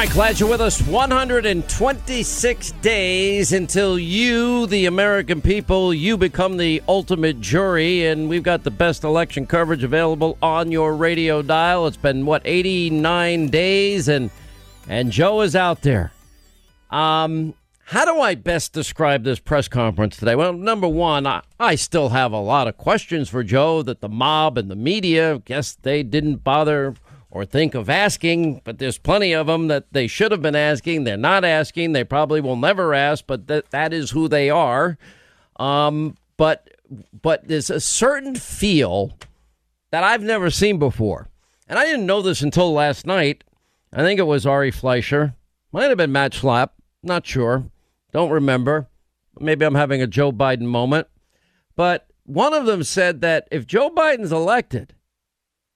right, glad you're with us. 126 days until you, the American people, you become the ultimate jury, and we've got the best election coverage available on your radio dial. It's been what 89 days, and and Joe is out there. Um, how do I best describe this press conference today? Well, number one, I, I still have a lot of questions for Joe that the mob and the media guess they didn't bother or think of asking, but there's plenty of them that they should have been asking. They're not asking. They probably will never ask, but that that is who they are. Um, but but there's a certain feel that I've never seen before, and I didn't know this until last night. I think it was Ari Fleischer, might have been Matt Schlapp, not sure, don't remember. Maybe I'm having a Joe Biden moment, but one of them said that if Joe Biden's elected,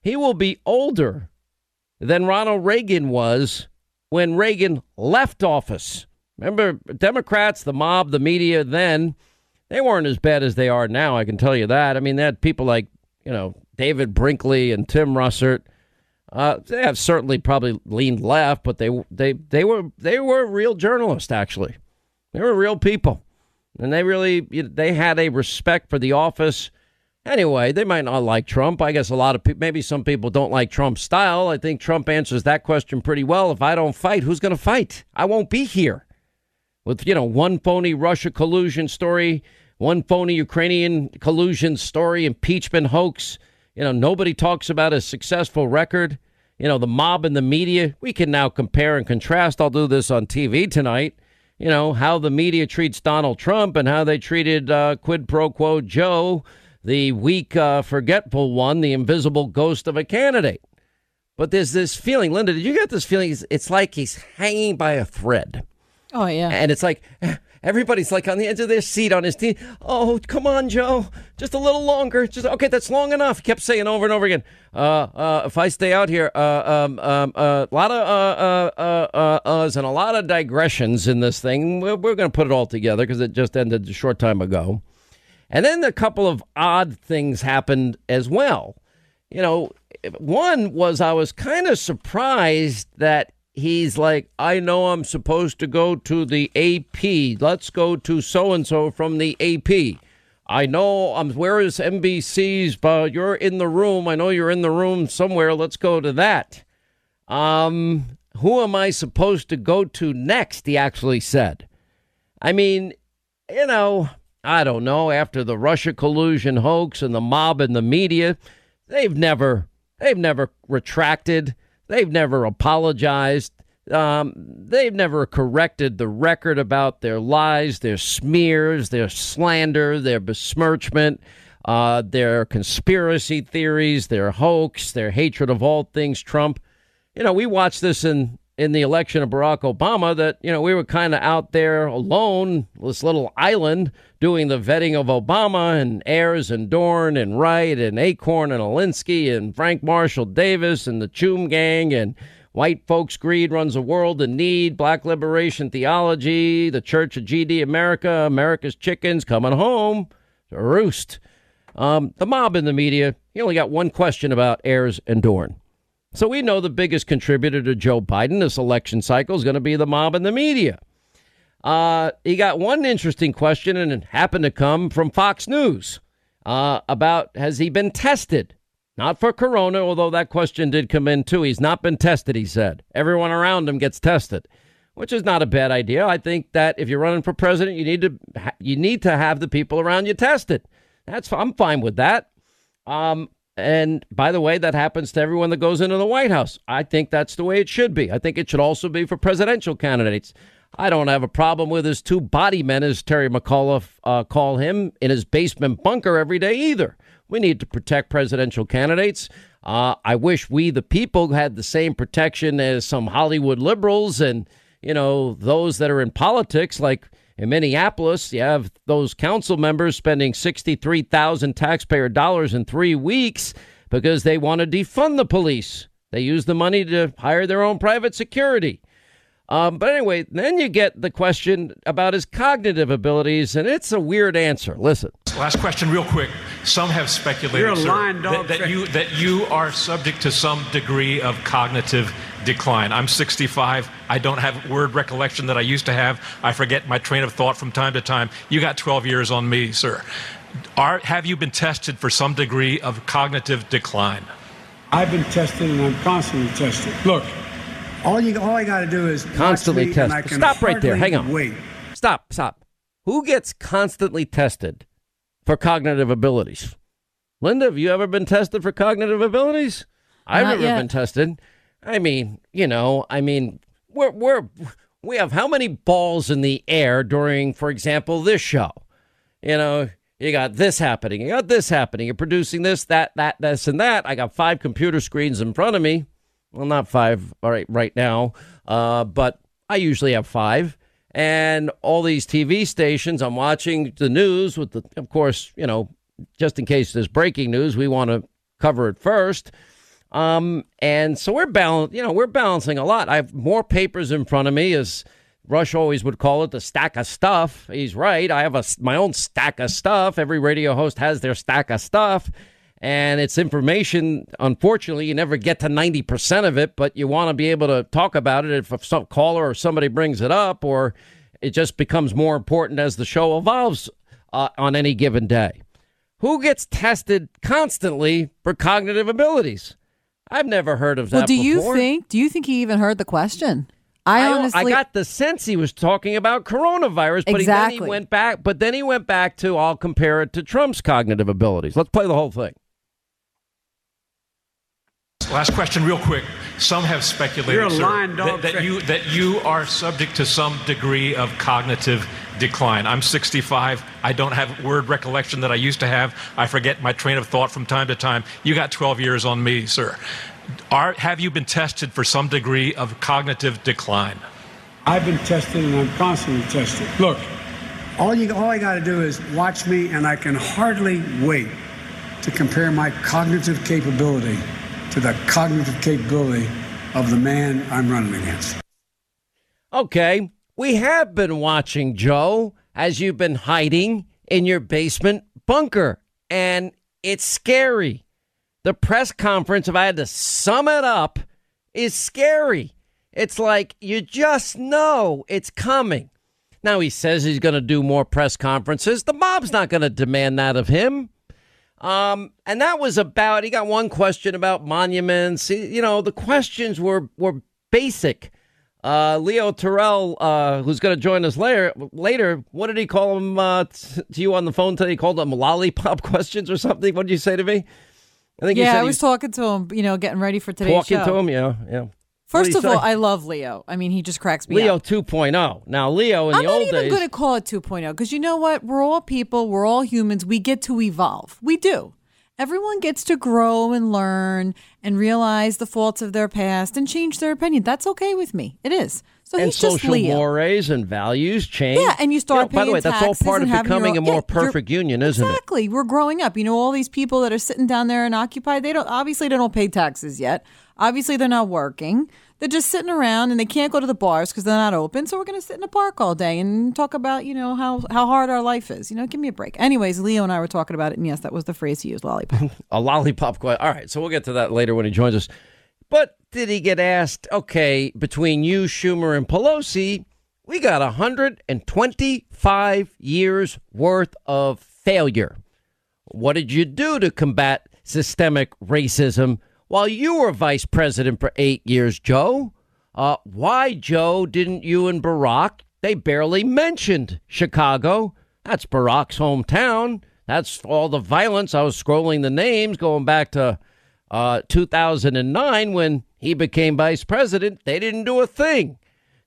he will be older than Ronald Reagan was when Reagan left office. Remember, Democrats, the mob, the media then, they weren't as bad as they are now, I can tell you that. I mean, they had people like, you know, David Brinkley and Tim Russert. Uh, they have certainly probably leaned left, but they they they were they were real journalists actually. They were real people, and they really they had a respect for the office Anyway, they might not like Trump. I guess a lot of people, maybe some people don't like Trump's style. I think Trump answers that question pretty well. If I don't fight, who's going to fight? I won't be here. With, you know, one phony Russia collusion story, one phony Ukrainian collusion story, impeachment hoax. You know, nobody talks about a successful record. You know, the mob and the media. We can now compare and contrast. I'll do this on TV tonight. You know, how the media treats Donald Trump and how they treated uh, quid pro quo Joe the weak, uh, forgetful one, the invisible ghost of a candidate. But there's this feeling, Linda, did you get this feeling? It's like he's hanging by a thread. Oh, yeah. And it's like everybody's like on the edge of their seat on his team. Oh, come on, Joe. Just a little longer. Just okay, that's long enough. He kept saying over and over again. Uh, uh, if I stay out here, uh, um, um, uh, a lot of uh, uh, uh, uh, uhs and a lot of digressions in this thing. We're, we're going to put it all together because it just ended a short time ago. And then a couple of odd things happened as well. You know, one was I was kind of surprised that he's like, I know I'm supposed to go to the AP. Let's go to so and so from the AP. I know I'm where is NBC's, but you're in the room. I know you're in the room somewhere. Let's go to that. Um, who am I supposed to go to next? He actually said. I mean, you know, I don't know, after the Russia collusion hoax and the mob and the media, they've never they've never retracted, they've never apologized. Um, they've never corrected the record about their lies, their smears, their slander, their besmirchment, uh, their conspiracy theories, their hoax, their hatred of all things Trump. You know, we watched this in in the election of Barack Obama that, you know, we were kind of out there alone, this little island, doing the vetting of Obama and Ayers and Dohrn and Wright and Acorn and Alinsky and Frank Marshall Davis and the Choom Gang and White Folks Greed Runs the World in Need, Black Liberation Theology, the Church of GD America, America's Chickens coming home to roost. Um, the mob in the media, he only got one question about Ayers and Dohrn. So we know the biggest contributor to Joe Biden this election cycle is going to be the mob and the media. Uh, he got one interesting question, and it happened to come from Fox News uh, about has he been tested? Not for corona, although that question did come in too. He's not been tested, he said. Everyone around him gets tested, which is not a bad idea. I think that if you're running for president, you need to you need to have the people around you tested. That's I'm fine with that. Um, and by the way, that happens to everyone that goes into the White House. I think that's the way it should be. I think it should also be for presidential candidates. I don't have a problem with his two body men, as Terry McAuliffe uh, call him, in his basement bunker every day either. We need to protect presidential candidates. Uh, I wish we, the people, had the same protection as some Hollywood liberals and, you know, those that are in politics, like in Minneapolis, you have those council members spending 63,000 taxpayer dollars in 3 weeks because they want to defund the police. They use the money to hire their own private security. Um, but anyway, then you get the question about his cognitive abilities, and it's a weird answer. Listen. Last question, real quick. Some have speculated sir, that, that you that you are subject to some degree of cognitive decline. I'm 65. I don't have word recollection that I used to have. I forget my train of thought from time to time. You got 12 years on me, sir. Are, have you been tested for some degree of cognitive decline? I've been tested and I'm constantly tested. Look, all you all I got to do is constantly test. Stop right there. Hang on. Wait. Stop. Stop. Who gets constantly tested for cognitive abilities? Linda, have you ever been tested for cognitive abilities? I've Not never yet. been tested. I mean, you know, I mean, we're we're we have how many balls in the air during, for example, this show? You know, you got this happening, you got this happening, you're producing this, that, that, this, and that. I got five computer screens in front of me. Well, not five, all right, right now, uh, but I usually have five. And all these TV stations, I'm watching the news with the, of course, you know, just in case there's breaking news, we want to cover it first. Um, and so we're balan- you know, we're balancing a lot. I have more papers in front of me, as Rush always would call it, the stack of stuff. He's right. I have a my own stack of stuff. Every radio host has their stack of stuff, and it's information. Unfortunately, you never get to ninety percent of it, but you want to be able to talk about it if a some caller or somebody brings it up, or it just becomes more important as the show evolves uh, on any given day. Who gets tested constantly for cognitive abilities? I've never heard of that. Well, do you think? Do you think he even heard the question? I, I, honestly, I got the sense he was talking about coronavirus, but he, then he went back. But then he went back to I'll compare it to Trump's cognitive abilities. Let's play the whole thing. Last question, real quick. Some have speculated, sir, lying that, that you that you are subject to some degree of cognitive decline. I'm 65. I don't have word recollection that I used to have. I forget my train of thought from time to time. You got 12 years on me, sir. Are, have you been tested for some degree of cognitive decline? I've been tested and I'm constantly tested. Look, all you all I got to do is watch me, and I can hardly wait to compare my cognitive capability to the cognitive capability of the man I'm running against. Okay, we have been watching Joe as you've been hiding in your basement bunker, and it's scary. The press conference, if I had to sum it up, is scary. It's like you just know it's coming. Now he says he's going to do more press conferences. The mob's not going to demand that of him. Um, and that was about. He got one question about monuments. You know, the questions were were basic. Uh, Leo Terrell, uh, who's going to join us later, later, what did he call him uh, t- to you on the phone today? He called them lollipop questions or something. What did you say to me? I think yeah, I was talking to him. You know, getting ready for today's talking show. to him. Yeah, yeah. First of all. I love Leo. I mean, he just cracks me up. Leo up. 2.0. Now, Leo in I'm the not even going to call it 2.0 because you know what? We're all people. We're all humans. We get to evolve. We do. Everyone gets to grow and learn and realize the faults of their past and change their opinion. That's okay with me. It is. So and he's just social Leo. mores and values change. Yeah, and you start know, By the way, that's all part of and having your becoming own- a more yeah, perfect union, isn't it? Exactly. We're growing up. You know, all these people that are sitting down there and occupied, they don't obviously they don't pay taxes yet. Obviously they're not working. They're just sitting around and they can't go to the bars because they're not open. So we're going to sit in the park all day and talk about, you know, how, how hard our life is. You know, give me a break. Anyways, Leo and I were talking about it. And yes, that was the phrase he used, lollipop. a lollipop. All right, so we'll get to that later when he joins us. But did he get asked, okay, between you, Schumer, and Pelosi, we got 125 years worth of failure. What did you do to combat systemic racism while you were vice president for eight years, Joe? Uh, why, Joe, didn't you and Barack? They barely mentioned Chicago. That's Barack's hometown. That's all the violence. I was scrolling the names going back to uh, 2009 when he became vice president. They didn't do a thing.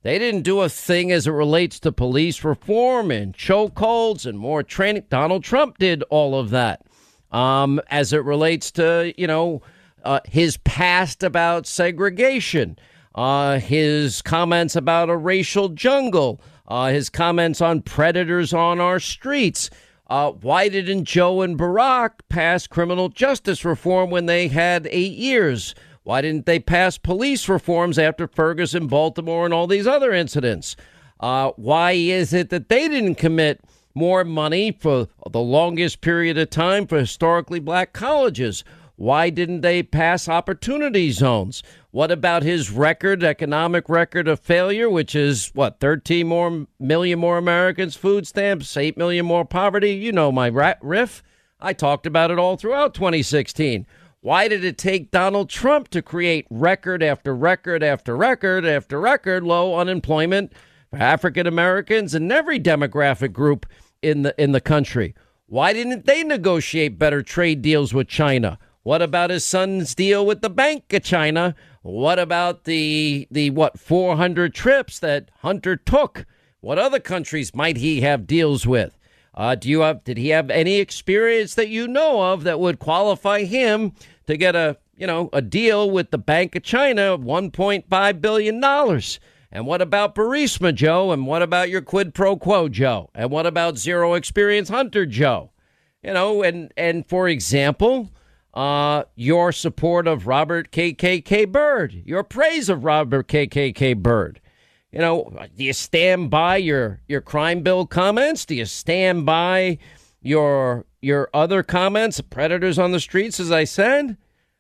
They didn't do a thing as it relates to police reform and chokeholds and more training. Donald Trump did all of that. Um, as it relates to, you know, uh, his past about segregation, uh, his comments about a racial jungle, uh, his comments on predators on our streets. Uh, why didn't Joe and Barack pass criminal justice reform when they had eight years? Why didn't they pass police reforms after Ferguson, Baltimore, and all these other incidents? Uh, why is it that they didn't commit more money for the longest period of time for historically black colleges? Why didn't they pass opportunity zones? What about his record, economic record of failure, which is what, 13 more million more Americans, food stamps, 8 million more poverty? You know my riff. I talked about it all throughout 2016. Why did it take Donald Trump to create record after record after record after record low unemployment for African Americans and every demographic group in the in the country? Why didn't they negotiate better trade deals with China? What about his son's deal with the Bank of China? What about the the what 400 trips that Hunter took? What other countries might he have deals with? Uh, do you have did he have any experience that you know of that would qualify him to get a you know a deal with the Bank of China of 1.5 billion dollars? And what about Burisma, Joe? And what about your quid pro quo, Joe? And what about zero experience Hunter, Joe? You know, and and for example, uh, your support of Robert KKK Byrd, your praise of Robert KKK Byrd. You know, do you stand by your your crime bill comments? Do you stand by your your other comments, predators on the streets, as I said?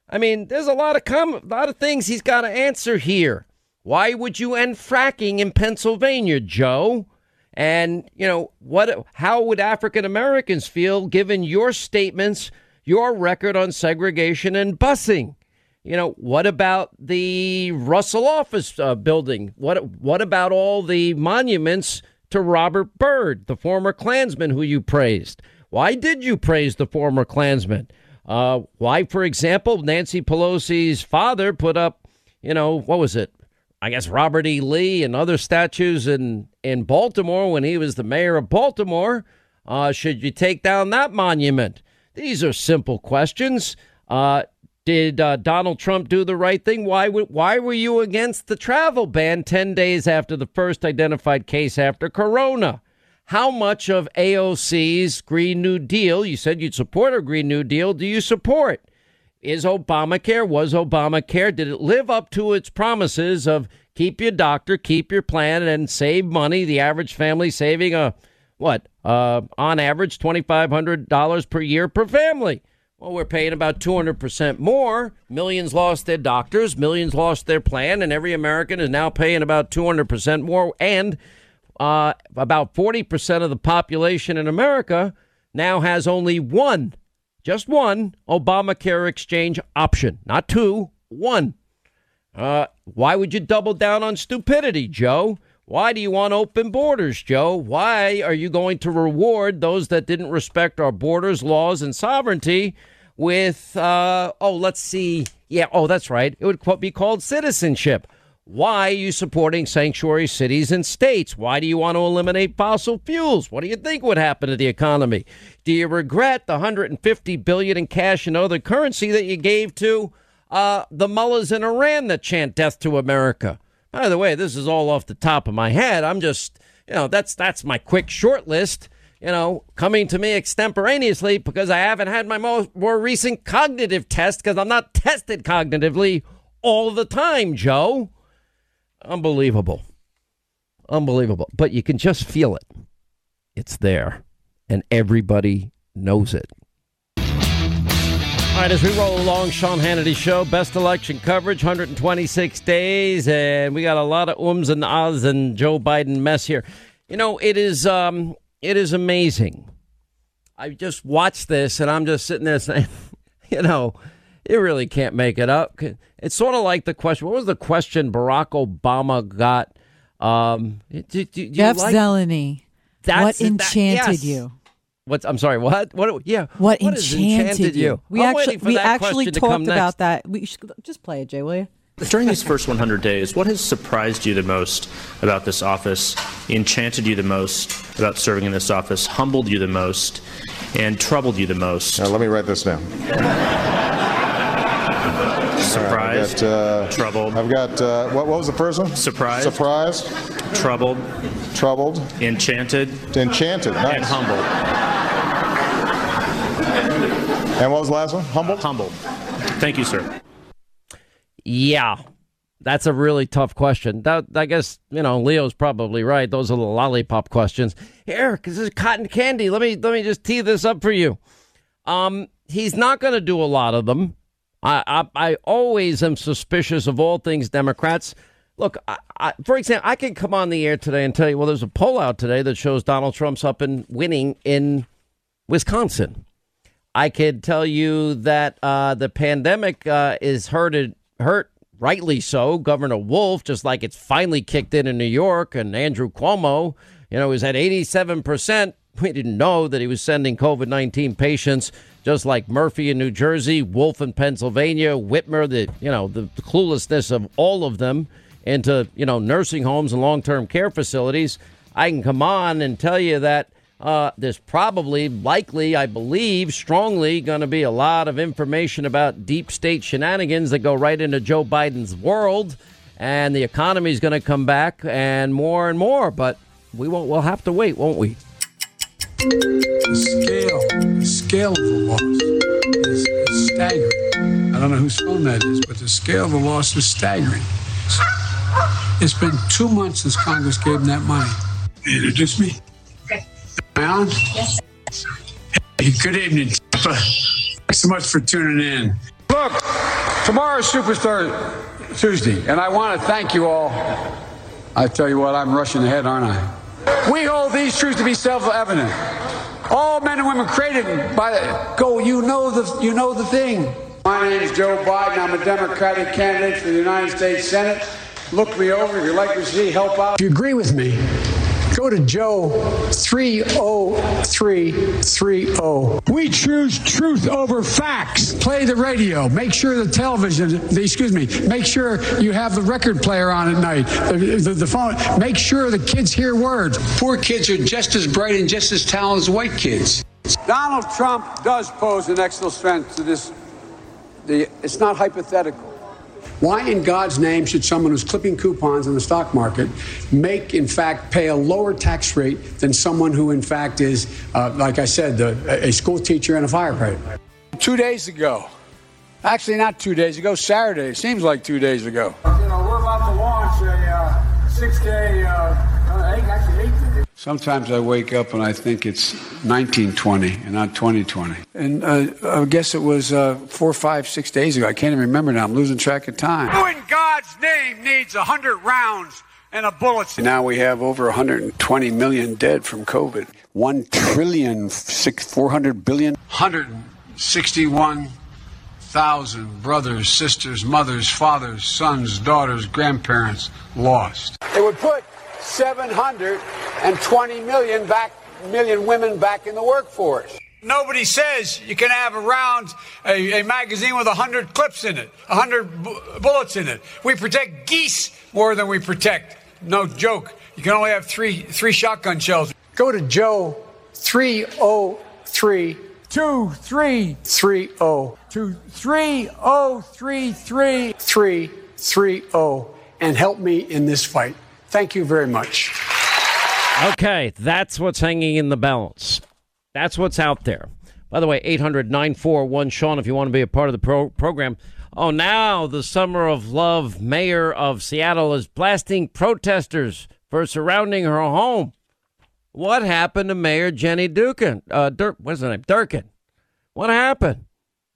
I mean, there's a lot of com- a lot of things he's got to answer here. Why would you end fracking in Pennsylvania, Joe? And you know what? How would African Americans feel given your statements? Your record on segregation and busing. You know, what about the Russell office uh, building? What what about all the monuments to Robert Byrd, the former Klansman who you praised? Why did you praise the former Klansman? Uh, why, for example, Nancy Pelosi's father put up, you know, what was it? I guess Robert E. Lee and other statues in, in Baltimore when he was the mayor of Baltimore. Uh, should you take down that monument? These are simple questions. Uh, did uh, Donald Trump do the right thing? Why why were you against the travel ban 10 days after the first identified case after corona? How much of AOC's Green New Deal, you said you'd support a Green New Deal, do you support? Is Obamacare, was Obamacare, did it live up to its promises of keep your doctor, keep your plan, and save money? The average family saving a what, uh, on average, $2,500 per year per family. Well, we're paying about 200% more. Millions lost their doctors, millions lost their plan, and every American is now paying about 200% more. And uh, about 40% of the population in America now has only one, just one Obamacare exchange option, not two, one. Uh, why would you double down on stupidity, Joe? Why do you want open borders, Joe? Why are you going to reward those that didn't respect our borders, laws, and sovereignty with, uh, oh, let's see. Yeah, oh, that's right. It would be called citizenship. Why are you supporting sanctuary cities and states? Why do you want to eliminate fossil fuels? What do you think would happen to the economy? Do you regret the 150 billion in cash and other currency that you gave to uh, the mullahs in Iran that chant death to America? By the way, this is all off the top of my head. I'm just, you know, that's that's my quick short list. You know, coming to me extemporaneously because I haven't had my most more recent cognitive test because I'm not tested cognitively all the time, Joe. Unbelievable. Unbelievable. But you can just feel it. It's there. And everybody knows it. All right, as we roll along, Sean Hannity Show, best election coverage, 126 days, and we got a lot of ums and ahs and Joe Biden mess here. You know, it is um, it is amazing. I just watched this, and I'm just sitting there saying, you know, you really can't make it up. It's sort of like the question. What was the question Barack Obama got? Um, do, do, do Jeff like, Zeleny. what enchanted that, yes. you? What's I'm sorry. What? What? Yeah. What, what enchanted, enchanted, you? We I'm actually we actually talked about that. We should, just play it, Jay. Will you? During these first 100 days, what has surprised you the most about this office, enchanted you the most about serving in this office, humbled you the most, and troubled you the most? Now, let me write this down. Surprised, right, uh, troubled. I've got what, what? was the first one? Surprised, surprised, troubled, troubled, enchanted, enchanted, nice. and humbled. And what was the last one? Humble? Humble. Thank you, sir. Yeah. That's a really tough question. That I guess you know Leo's probably right. Those are the lollipop questions. Here, because this is cotton candy. Let me let me just tee this up for you. Um, he's not going to do a lot of them. I, I, I always am suspicious of all things Democrats. Look, I, I, for example, I can come on the air today and tell you, well, there's a poll out today that shows Donald Trump's up and winning in Wisconsin. I could tell you that uh, the pandemic uh, is hurted, hurt, rightly so. Governor Wolf, just like it's finally kicked in in New York, and Andrew Cuomo, you know, is at 87%. We didn't know that he was sending COVID 19 patients just like Murphy in New Jersey, Wolf in Pennsylvania, Whitmer, the you know the, the cluelessness of all of them into you know nursing homes and long term care facilities. I can come on and tell you that uh, there's probably, likely, I believe, strongly going to be a lot of information about deep state shenanigans that go right into Joe Biden's world, and the economy is going to come back and more and more. But we won't. We'll have to wait, won't we? The scale, the scale of the loss is, is staggering. I don't know whose phone that is, but the scale of the loss is staggering. It's been two months since Congress gave them that money. Introduce me. Am I on? Yes. Hey, good evening, Tampa. Thanks so much for tuning in. Look, tomorrow's Superstar Tuesday, and I want to thank you all. I tell you what, I'm rushing ahead, aren't I? We hold these truths to be self-evident. All men and women created by the go. You know the you know the thing. My name is Joe Biden. I'm a Democratic candidate for the United States Senate. Look me over if you'd like to see help out. If you agree with me, go to Joe 30330. We choose truth over facts. Play the radio. Make sure the television, the, excuse me, make sure you have the record player on at night, the, the, the phone. Make sure the kids hear words. Poor kids are just as bright and just as talented as white kids. Donald Trump does pose an extra threat to this. The, it's not hypothetical. Why in God's name should someone who's clipping coupons in the stock market make, in fact, pay a lower tax rate than someone who, in fact, is, uh, like I said, the, a school teacher and a firefighter? Two days ago, actually not two days ago, Saturday, it seems like two days ago. You know, we're about to launch a uh, six-day, uh, uh, eight, actually eight Sometimes I wake up and I think it's 1920 and not 2020. And uh, I guess it was uh, four, five, six days ago. I can't even remember now. I'm losing track of time. Who in God's name needs 100 rounds and a bullet? And now we have over 120 million dead from COVID. 1 trillion, six, 400 billion. 161,000 brothers, sisters, mothers, fathers, sons, daughters, grandparents lost. It would put 720 million back million women back in the workforce. Nobody says you can have around a, a magazine with 100 clips in it, 100 bu- bullets in it. We protect geese more than we protect. No joke. You can only have three, three shotgun shells. Go to Joe 303 Two, three, 30 two, three, oh, three. 330 and help me in this fight. Thank you very much. Okay, that's what's hanging in the balance. That's what's out there. By the way, 800 941 Sean, if you want to be a part of the pro- program. Oh, now the Summer of Love mayor of Seattle is blasting protesters for surrounding her home. What happened to Mayor Jenny Durkan? Uh, Dur- what's her name? Durkan. What happened?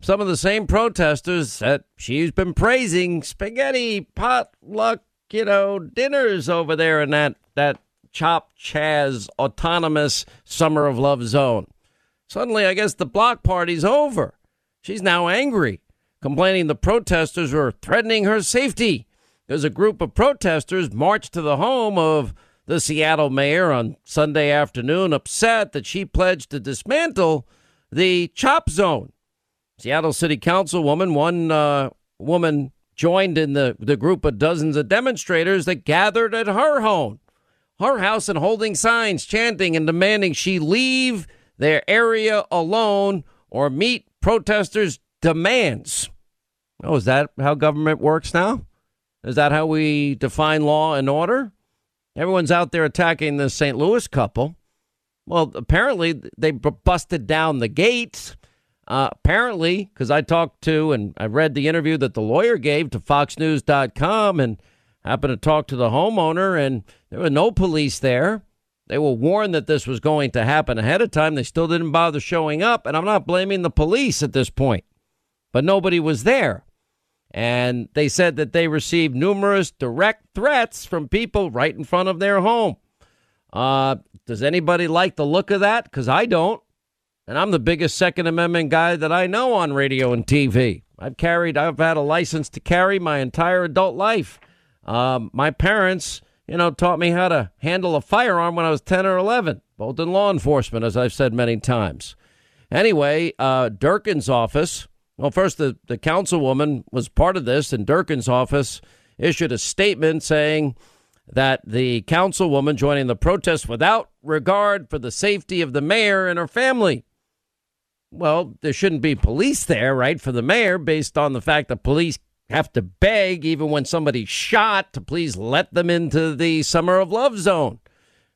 Some of the same protesters that she's been praising spaghetti potluck, you know, dinners over there in that that Chop Chaz autonomous Summer of Love zone. Suddenly, I guess the block party's over. She's now angry, complaining the protesters are threatening her safety. There's a group of protesters marched to the home of the Seattle mayor on Sunday afternoon, upset that she pledged to dismantle the chop zone. Seattle City Councilwoman, one uh, woman joined in the, the group of dozens of demonstrators that gathered at her home, her house, and holding signs, chanting and demanding she leave their area alone or meet protesters' demands. Oh, is that how government works now? Is that how we define law and order? Everyone's out there attacking the St. Louis couple. Well, apparently they busted down the gates. Uh, apparently, because I talked to and I read the interview that the lawyer gave to FoxNews.com and happened to talk to the homeowner, and there were no police there. They were warned that this was going to happen ahead of time. They still didn't bother showing up, and I'm not blaming the police at this point. but nobody was there. And they said that they received numerous direct threats from people right in front of their home. Uh, does anybody like the look of that? Because I don't. And I'm the biggest Second Amendment guy that I know on radio and TV. I've carried, I've had a license to carry my entire adult life. Um, my parents, you know, taught me how to handle a firearm when I was 10 or 11, both in law enforcement, as I've said many times. Anyway, uh, Durkan's office, well, first, the, the councilwoman was part of this, and Durkan's office issued a statement saying that the councilwoman joining the protest without regard for the safety of the mayor and her family. Well, there shouldn't be police there, right, for the mayor, based on the fact that police have to beg, even when somebody's shot, to please let them into the Summer of Love zone.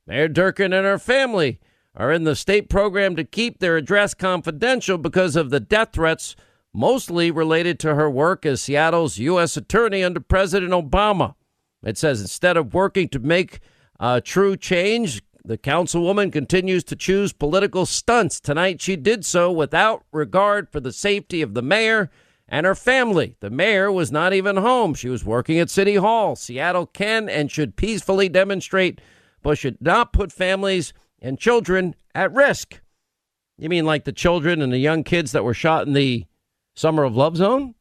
Mayor Durkan and her family are in the state program to keep their address confidential because of the death threats, mostly related to her work as Seattle's U.S. attorney under President Obama. It says instead of working to make uh, true change, the councilwoman continues to choose political stunts. Tonight, she did so without regard for the safety of the mayor and her family. The mayor was not even home. She was working at City Hall. Seattle can and should peacefully demonstrate, but should not put families and children at risk. You mean like the children and the young kids that were shot in the Summer of Love Zone?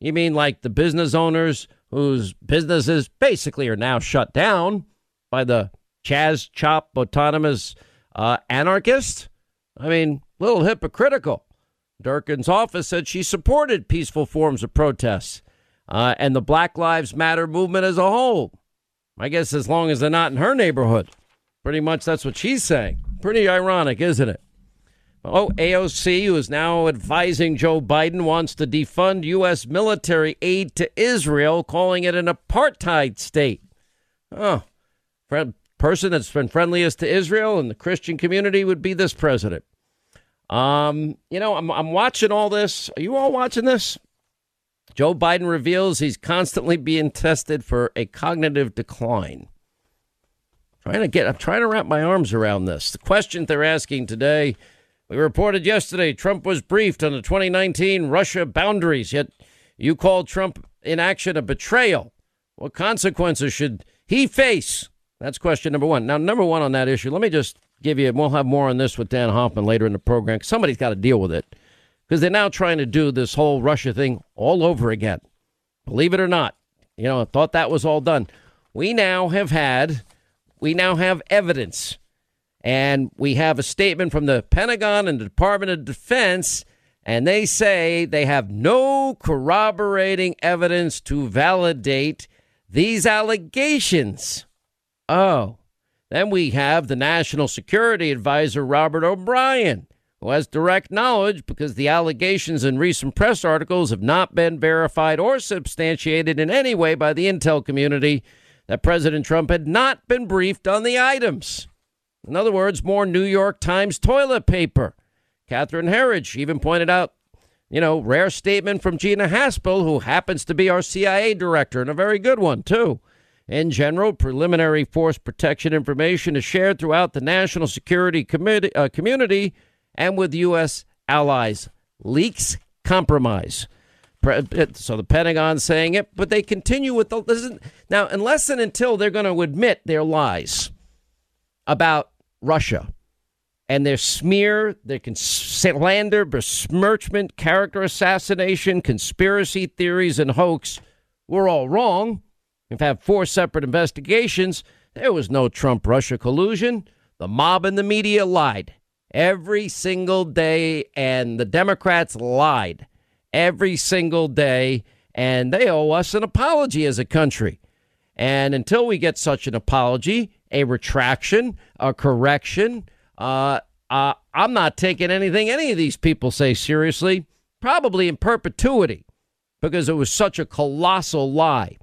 You mean like the business owners whose businesses basically are now shut down by the Chaz Chop autonomous uh, anarchist? I mean, a little hypocritical. Durkan's office said she supported peaceful forms of protests uh, and the Black Lives Matter movement as a whole. I guess as long as they're not in her neighborhood. Pretty much that's what she's saying. Pretty ironic, isn't it? Oh, AOC, who is now advising Joe Biden, wants to defund U.S. military aid to Israel, calling it an apartheid state. Oh, person that's been friendliest to Israel and the Christian community would be this president. Um, you know, I'm, I'm watching all this. Are you all watching this? Joe Biden reveals he's constantly being tested for a cognitive decline. Trying to get, I'm trying to wrap my arms around this. The question they're asking today we reported yesterday Trump was briefed on the 2019 Russia boundaries, yet you called Trump inaction a betrayal. What consequences should he face? That's question number one. Now, number one on that issue, let me just give you, we'll have more on this with Dan Hoffman later in the program. Somebody's got to deal with it because they're now trying to do this whole Russia thing all over again. Believe it or not, you know, I thought that was all done. We now have had, we now have evidence and we have a statement from the Pentagon and the Department of Defense, and they say they have no corroborating evidence to validate these allegations. Oh, then we have the National Security Advisor, Robert O'Brien, who has direct knowledge because the allegations in recent press articles have not been verified or substantiated in any way by the intel community that President Trump had not been briefed on the items. In other words, more New York Times toilet paper. Catherine Herridge even pointed out, you know, rare statement from Gina Haspel, who happens to be our CIA director, and a very good one, too. In general, preliminary force protection information is shared throughout the national security committee, uh, community and with U.S. allies. Leaks compromise. So the Pentagon saying it, but they continue with the. Now, unless and until they're going to admit their lies about Russia and their smear, their slander, besmirchment, character assassination, conspiracy theories, and hoax we're all wrong. We've had four separate investigations. There was no Trump Russia collusion. The mob and the media lied every single day, and the Democrats lied every single day, and they owe us an apology as a country. And until we get such an apology, a retraction, a correction. Uh, uh, I'm not taking anything any of these people say seriously, probably in perpetuity, because it was such a colossal lie.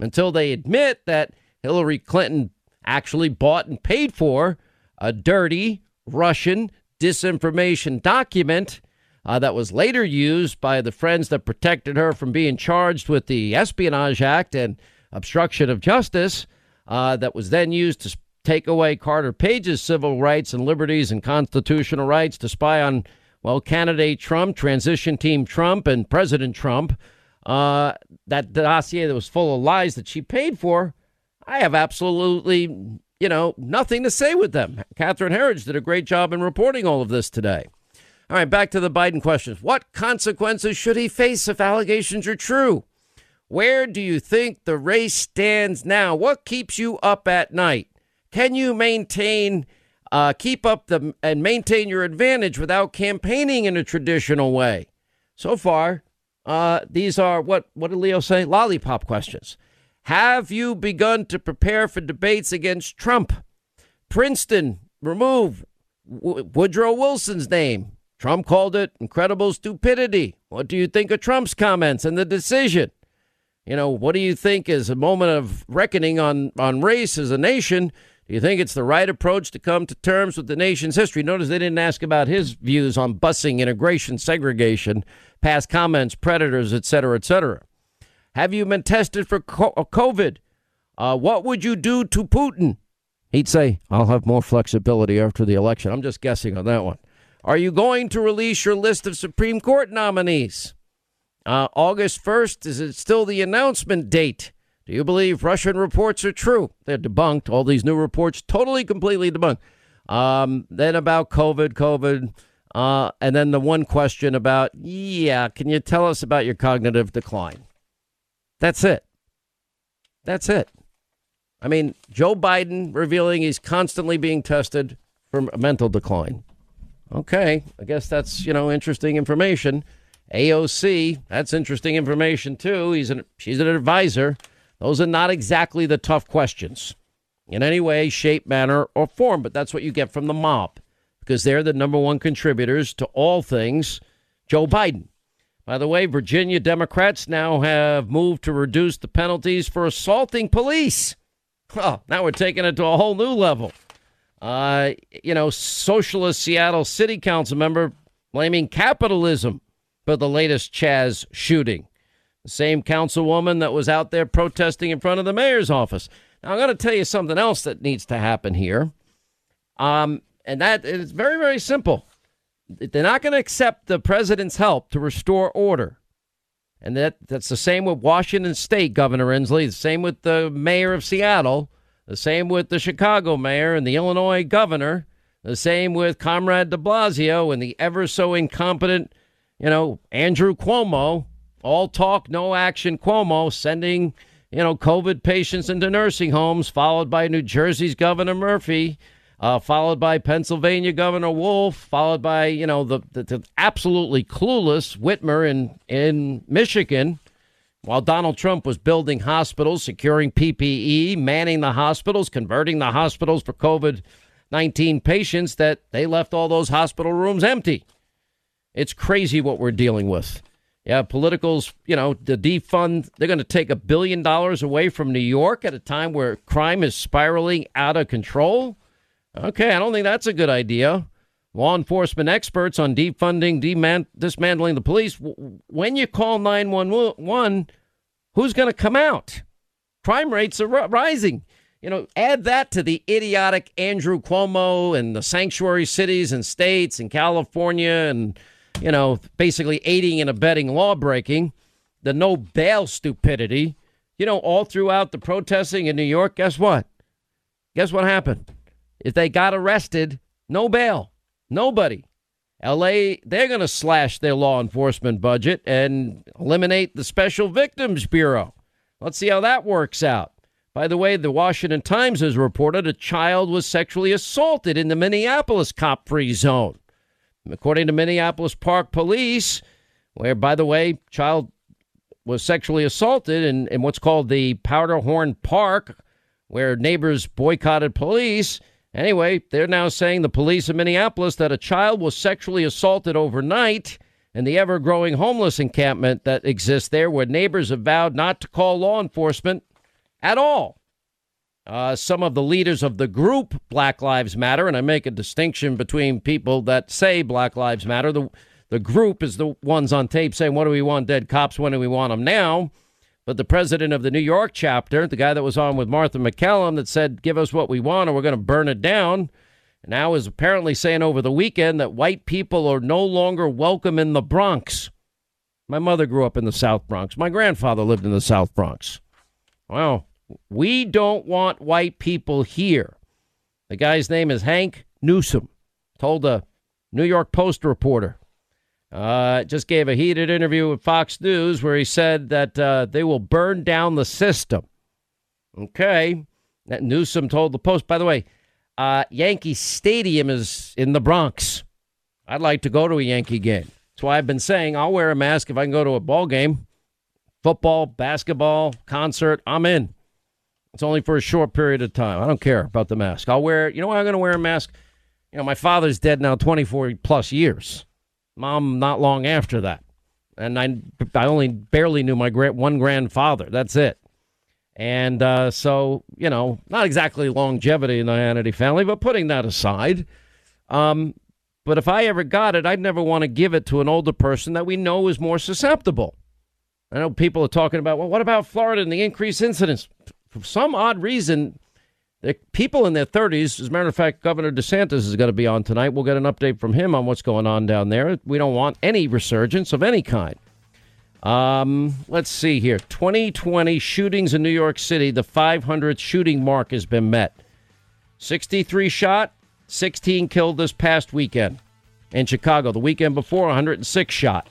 Until they admit that Hillary Clinton actually bought and paid for a dirty Russian disinformation document uh, that was later used by the friends that protected her from being charged with the Espionage Act and obstruction of justice uh, that was then used to take away Carter Page's civil rights and liberties and constitutional rights to spy on Well, candidate Trump, transition team Trump, and President Trump, uh, that dossier that was full of lies that she paid for, I have absolutely, you know, nothing to say with them. Catherine Herridge did a great job in reporting all of this today. All right, back to the Biden questions. What consequences should he face if allegations are true? Where do you think the race stands now? What keeps you up at night? Can you maintain, uh, keep up the and maintain your advantage without campaigning in a traditional way? So far, uh, these are what what did Leo say? Lollipop questions. Have you begun to prepare for debates against Trump? Princeton remove w- Woodrow Wilson's name. Trump called it incredible stupidity. What do you think of Trump's comments and the decision? You know, what do you think is a moment of reckoning on, on race as a nation? Do you think it's the right approach to come to terms with the nation's history? Notice they didn't ask about his views on busing, integration, segregation, past comments, predators, et cetera, et cetera. Have you been tested for COVID? Uh, what would you do to Putin? He'd say, I'll have more flexibility after the election. I'm just guessing on that one. Are you going to release your list of Supreme Court nominees? Uh, August 1st, is it still the announcement date? Do you believe Russian reports are true? They're debunked. All these new reports, totally, completely debunked. Um, then about COVID, COVID. Uh, and then the one question about, yeah, can you tell us about your cognitive decline? That's it. That's it. I mean, Joe Biden revealing he's constantly being tested for mental decline. Okay, I guess that's, you know, interesting information. AOC, that's interesting information too. He's an she's an advisor. Those are not exactly the tough questions in any way, shape, manner, or form, but that's what you get from the mob because they're the number one contributors to all things Joe Biden. By the way, Virginia Democrats now have moved to reduce the penalties for assaulting police. Well, now we're taking it to a whole new level. Uh, you know, socialist Seattle City Council member blaming capitalism for the latest Chaz shooting. The same councilwoman that was out there protesting in front of the mayor's office. Now, I'm going to tell you something else that needs to happen here. Um, and that is very, very simple. They're not going to accept the president's help to restore order. And that, that's the same with Washington State, Governor Inslee, the same with the mayor of Seattle, the same with the Chicago mayor and the Illinois governor, the same with Comrade de Blasio and the ever so incompetent you know, Andrew Cuomo, all talk, no action Cuomo, sending, you know, COVID patients into nursing homes, followed by New Jersey's Governor Murphy, uh, followed by Pennsylvania Governor Wolf, followed by, you know, the, the, the absolutely clueless Whitmer in, in Michigan. While Donald Trump was building hospitals, securing PPE, manning the hospitals, converting the hospitals for COVID 19 patients, that they left all those hospital rooms empty. It's crazy what we're dealing with. Yeah, politicals, you know, the defund, they're going to take a billion dollars away from New York at a time where crime is spiraling out of control. Okay, I don't think that's a good idea. Law enforcement experts on defunding, demand, dismantling the police. When you call 911, who's going to come out? Crime rates are rising. You know, add that to the idiotic Andrew Cuomo and the sanctuary cities and states in California and you know, basically aiding and abetting law breaking, the no bail stupidity, you know, all throughout the protesting in New York, guess what? Guess what happened? If they got arrested, no bail. Nobody. LA, they're going to slash their law enforcement budget and eliminate the Special Victims Bureau. Let's see how that works out. By the way, the Washington Times has reported a child was sexually assaulted in the Minneapolis cop free zone. According to Minneapolis Park Police, where, by the way, child was sexually assaulted in, in what's called the Powderhorn Park, where neighbors boycotted police. Anyway, they're now saying the police in Minneapolis that a child was sexually assaulted overnight in the ever growing homeless encampment that exists there, where neighbors have vowed not to call law enforcement at all. Uh, some of the leaders of the group Black Lives Matter, and I make a distinction between people that say Black Lives Matter. The the group is the ones on tape saying, "What do we want dead cops? When do we want them now?" But the president of the New York chapter, the guy that was on with Martha MacCallum, that said, "Give us what we want, or we're going to burn it down." now is apparently saying over the weekend that white people are no longer welcome in the Bronx. My mother grew up in the South Bronx. My grandfather lived in the South Bronx. Well, we don't want white people here. The guy's name is Hawk Newsome, told a New York Post reporter. Uh, just gave a heated interview with Fox News where he said that uh, they will burn down the system. Okay. That Newsome told the Post, by the way, uh, Yankee Stadium is in the Bronx. I'd like to go to a Yankee game. That's why I've been saying I'll wear a mask if I can go to a ball game, football, basketball, concert. I'm in. It's only for a short period of time. I don't care about the mask. I'll wear. You know I'm going to wear a mask? You know, my father's dead now, 24 plus years. Mom, not long after that, and I, I only barely knew my great one grandfather. That's it. And uh, so, you know, not exactly longevity in the Hannity family, but putting that aside, um, but if I ever got it, I'd never want to give it to an older person that we know is more susceptible. I know people are talking about, well, what about Florida and the increased incidence? For some odd reason, the people in their 30s, as a matter of fact, Governor DeSantis is going to be on tonight. We'll get an update from him on what's going on down there. We don't want any resurgence of any kind. Um, let's see here. 2020 shootings in New York City. The 500th shooting mark has been met. 63 shot, 16 killed this past weekend. In Chicago, the weekend before, 106 shot.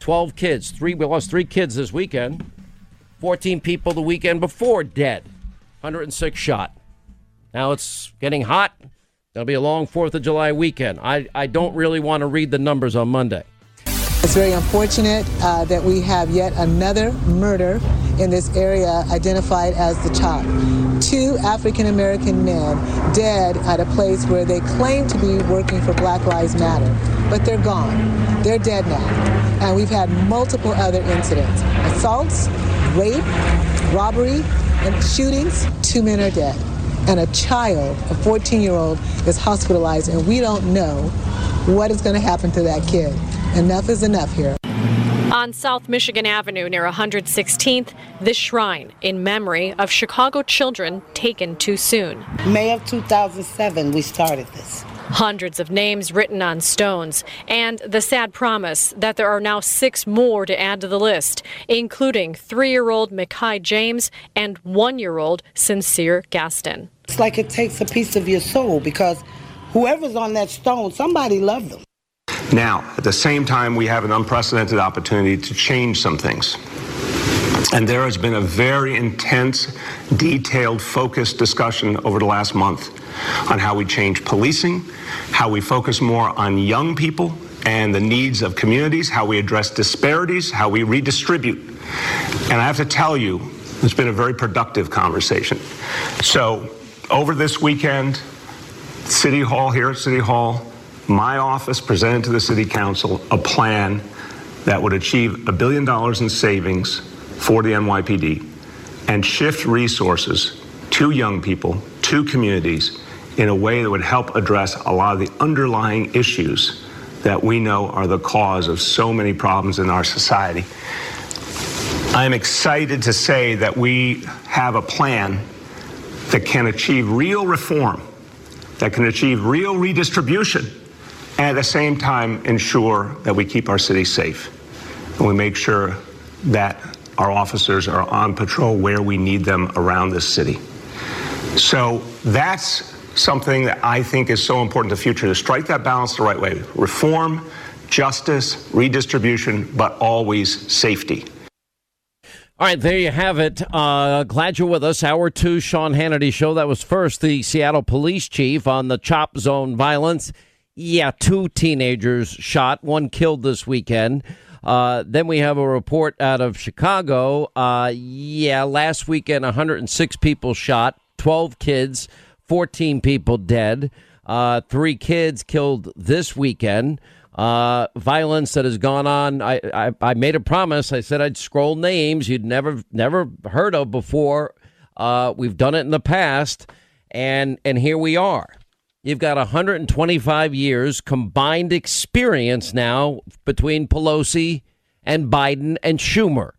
12 kids. Three we lost three kids this weekend. 14 people the weekend before dead. 106 shot. Now it's getting hot. There'll be a long 4th of July weekend. I, I don't really want to read the numbers on Monday. It's very unfortunate uh, that we have yet another murder in this area identified as the CHOP. Two African American men dead at a place where they claim to be working for Black Lives Matter, but they're gone. They're dead now. And we've had multiple other incidents assaults, rape, robbery, and shootings. Two men are dead. And a child, a 14 year old, is hospitalized, and we don't know what is going to happen to that kid. Enough is enough here. On South Michigan Avenue near 116th, this shrine in memory of Chicago children taken too soon. May of 2007, we started this. Hundreds of names written on stones, and the sad promise that there are now six more to add to the list, including three year old Mekhi James and one year old Sincere Gaston. It's like it takes a piece of your soul because whoever's on that stone, somebody loved them. Now, at the same time, we have an unprecedented opportunity to change some things. And there has been a very intense, detailed, focused discussion over the last month on how we change policing, how we focus more on young people and the needs of communities, how we address disparities, how we redistribute. And I have to tell you, it's been a very productive conversation. So, over this weekend, City Hall here at City Hall, my office presented to the City Council a plan that would achieve a billion dollars in savings for the NYPD and shift resources to young people, to communities, in a way that would help address a lot of the underlying issues that we know are the cause of so many problems in our society. I'm excited to say that we have a plan that can achieve real reform, that can achieve real redistribution, and at the same time ensure that we keep our city safe. And we make sure that our officers are on patrol where we need them around this city. So that's something that I think is so important to the future to strike that balance the right way. Reform, justice, redistribution, but always safety. All right, there you have it. Uh, glad you're with us. Hour two, Sean Hannity show. That was first the Seattle police chief on the chop zone violence. Yeah, two teenagers shot, one killed this weekend. Uh, then we have a report out of Chicago. Uh, yeah, last weekend, 106 people shot, 12 kids, 14 people dead, uh, three kids killed this weekend. Uh, violence that has gone on. I, I, I made a promise. I said I'd scroll names you'd never never heard of before. Uh, we've done it in the past, and and here we are. You've got 125 years combined experience now between Pelosi and Biden and Schumer.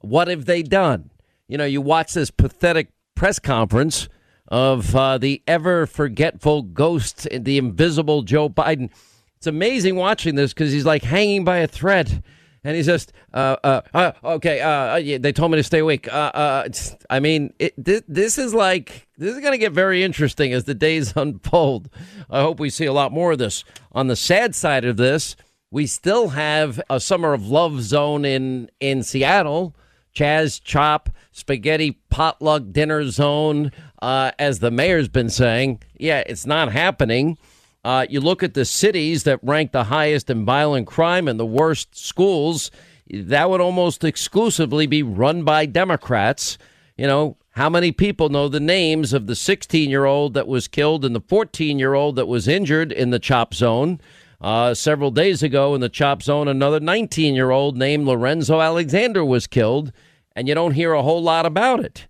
What have they done? You know, you watch this pathetic press conference of uh, the ever forgetful ghost, the invisible Joe Biden. It's amazing watching this because he's like hanging by a thread. And he's just, uh, uh, uh okay, uh, yeah, they told me to stay awake. Uh, uh, I mean, it, this, this is like, this is going to get very interesting as the days unfold. I hope we see a lot more of this. On the sad side of this, we still have a summer of love zone in, in Seattle. Chaz Chop, spaghetti potluck dinner zone, uh, as the mayor's been saying. Yeah, it's not happening. Uh, you look at the cities that rank the highest in violent crime and the worst schools, that would almost exclusively be run by Democrats. You know, how many people know the names of the 16 year old that was killed and the 14 year old that was injured in the chop zone? Uh, several days ago in the chop zone, another 19 year old named Lorenzo Alexander was killed, and you don't hear a whole lot about it.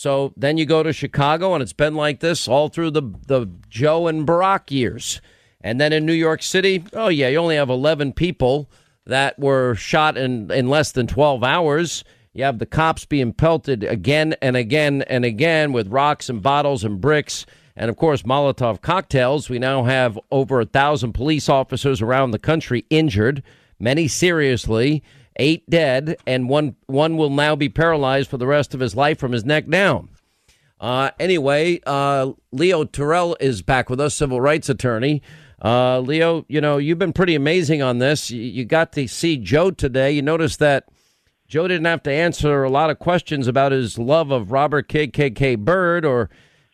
So then you go to Chicago, and it's been like this all through the, the Joe and Barack years. And then in New York City, oh, yeah, you only have 11 people that were shot in, in less than 12 hours. You have the cops being pelted again and again and again with rocks and bottles and bricks and of course Molotov cocktails. We now have over a thousand police officers around the country injured, many seriously, eight dead, and one one will now be paralyzed for the rest of his life from his neck down. Uh, anyway, uh, Leo Terrell is back with us, civil rights attorney. Uh, Leo, you know you've been pretty amazing on this. You, you got to see Joe today. You noticed that. Joe didn't have to answer a lot of questions about his love of Robert KKK Byrd or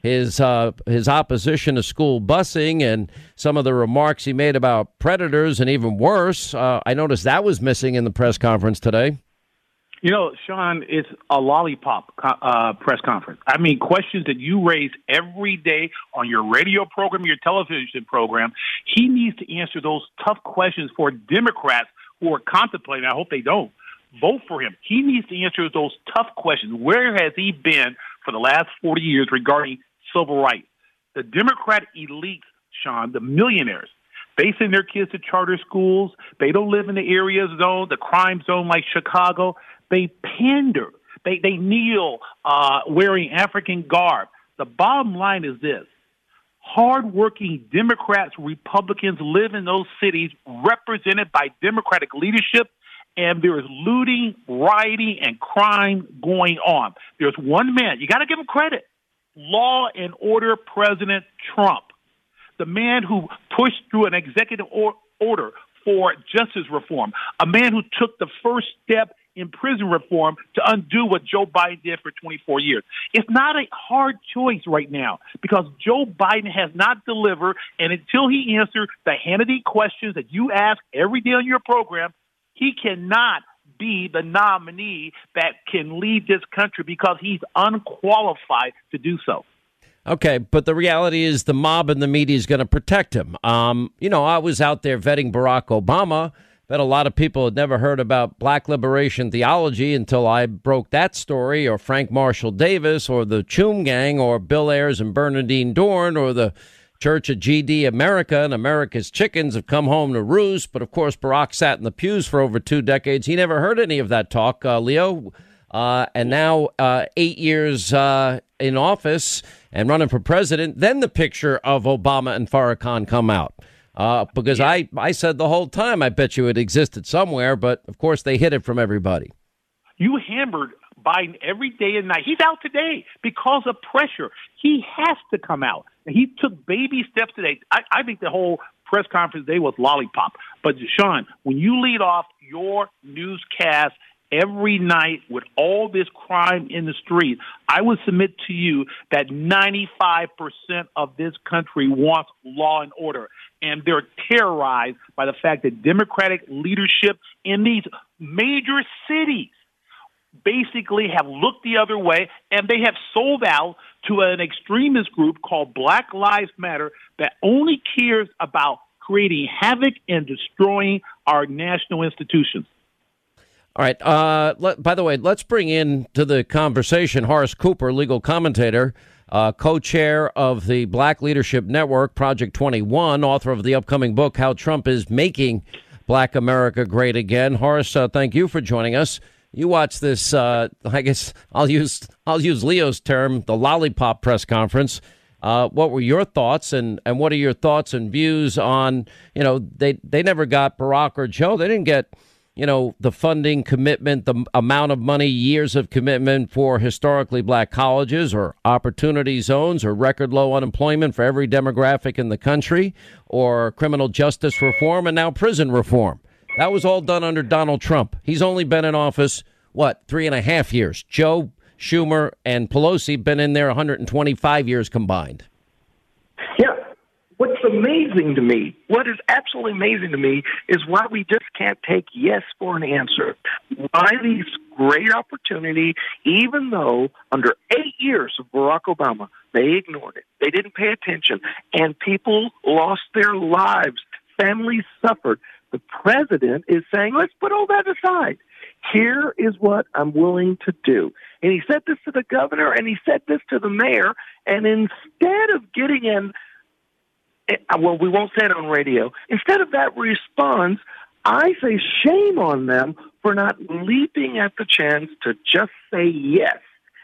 his uh, his opposition to school busing and some of the remarks he made about predators and even worse. Uh, I noticed that was missing in the press conference today. You know, Sean, it's a lollipop uh, press conference. I mean, questions that you raise every day on your radio program, your television program. He needs to answer those tough questions for Democrats who are contemplating. I hope they don't vote for him. He needs to answer those tough questions. Where has he been for the last 40 years regarding civil rights. The Democrat elite, Sean, the millionaires, they send their kids to charter schools. They don't live in the area zone, the crime zone like Chicago. They pander. They, they kneel uh, wearing African garb. The bottom line is this hardworking Democrats, Republicans live in those cities represented by Democratic leadership, and there is looting, rioting, and crime going on. There's one man, you got to give him credit law and order President Trump, the man who pushed through an executive or- order for justice reform, a man who took the first step in prison reform to undo what Joe Biden did for 24 years. It's not a hard choice right now because Joe Biden has not delivered, and until he answers the Hannity questions that you ask every day on your program, he cannot be the nominee that can lead this country because he's unqualified to do so. Okay, but the reality is the mob and the media is going to protect him. Um, you know, I was out there vetting Barack Obama. Bet a lot of people had never heard about black liberation theology until I broke that story, or Frank Marshall Davis, or the Choom Gang, or Bill Ayers and Bernardine Dohrn, or the Church of GD America and America's chickens have come home to roost. But of course, Barack sat in the pews for over two decades. He never heard any of that talk, uh, Leo. Uh, and now, uh, eight years uh, in office and running for president, then the picture of Obama and Farrakhan come out. Uh, because. I, I said the whole time, I bet you it existed somewhere, but of course they hid it from everybody. You hammered Biden every day and night. He's out today because of pressure. He has to come out. He took baby steps today. I, I think the whole press conference today was lollipop. But Sean, when you lead off your newscast every night with all this crime in the street, I would submit to you that 95% of this country wants law and order. And they're terrorized by the fact that Democratic leadership in these major cities basically have looked the other way and they have sold out to an extremist group called Black Lives Matter that only cares about creating havoc and destroying our national institutions. All right. Uh, let, by the way, let's bring in to the conversation Horace Cooper, legal commentator, uh, co chair of the Black Leadership Network, Project 21, author of the upcoming book, How Trump is Making Black America Great Again. Horace, uh, thank you for joining us you watch this. Uh, I guess I'll use I'll use Leo's term, the lollipop press conference. Uh, what were your thoughts, and, and what are your thoughts and views on you know they they never got Barack or Joe. They didn't get you know the funding commitment, the amount of money, years of commitment for historically black colleges or opportunity zones or record low unemployment for every demographic in the country, or criminal justice reform, and now prison reform. That was all done under Donald Trump. He's only been in office, what, three and a half years. Joe Schumer and Pelosi been in there 125 years combined. Yeah. What's amazing to me, what is absolutely amazing to me, is why we just can't take yes for an answer. Why these great opportunity, even though under eight years of Barack Obama, they ignored it. They didn't pay attention, and people lost their lives. Families suffered. The president is saying, let's put all that aside. Here is what I'm willing to do. And he said this to the governor and he said this to the mayor. And instead of getting in, eh, well, we won't say it on radio, instead of that response, I say shame on them for not leaping at the chance to just say yes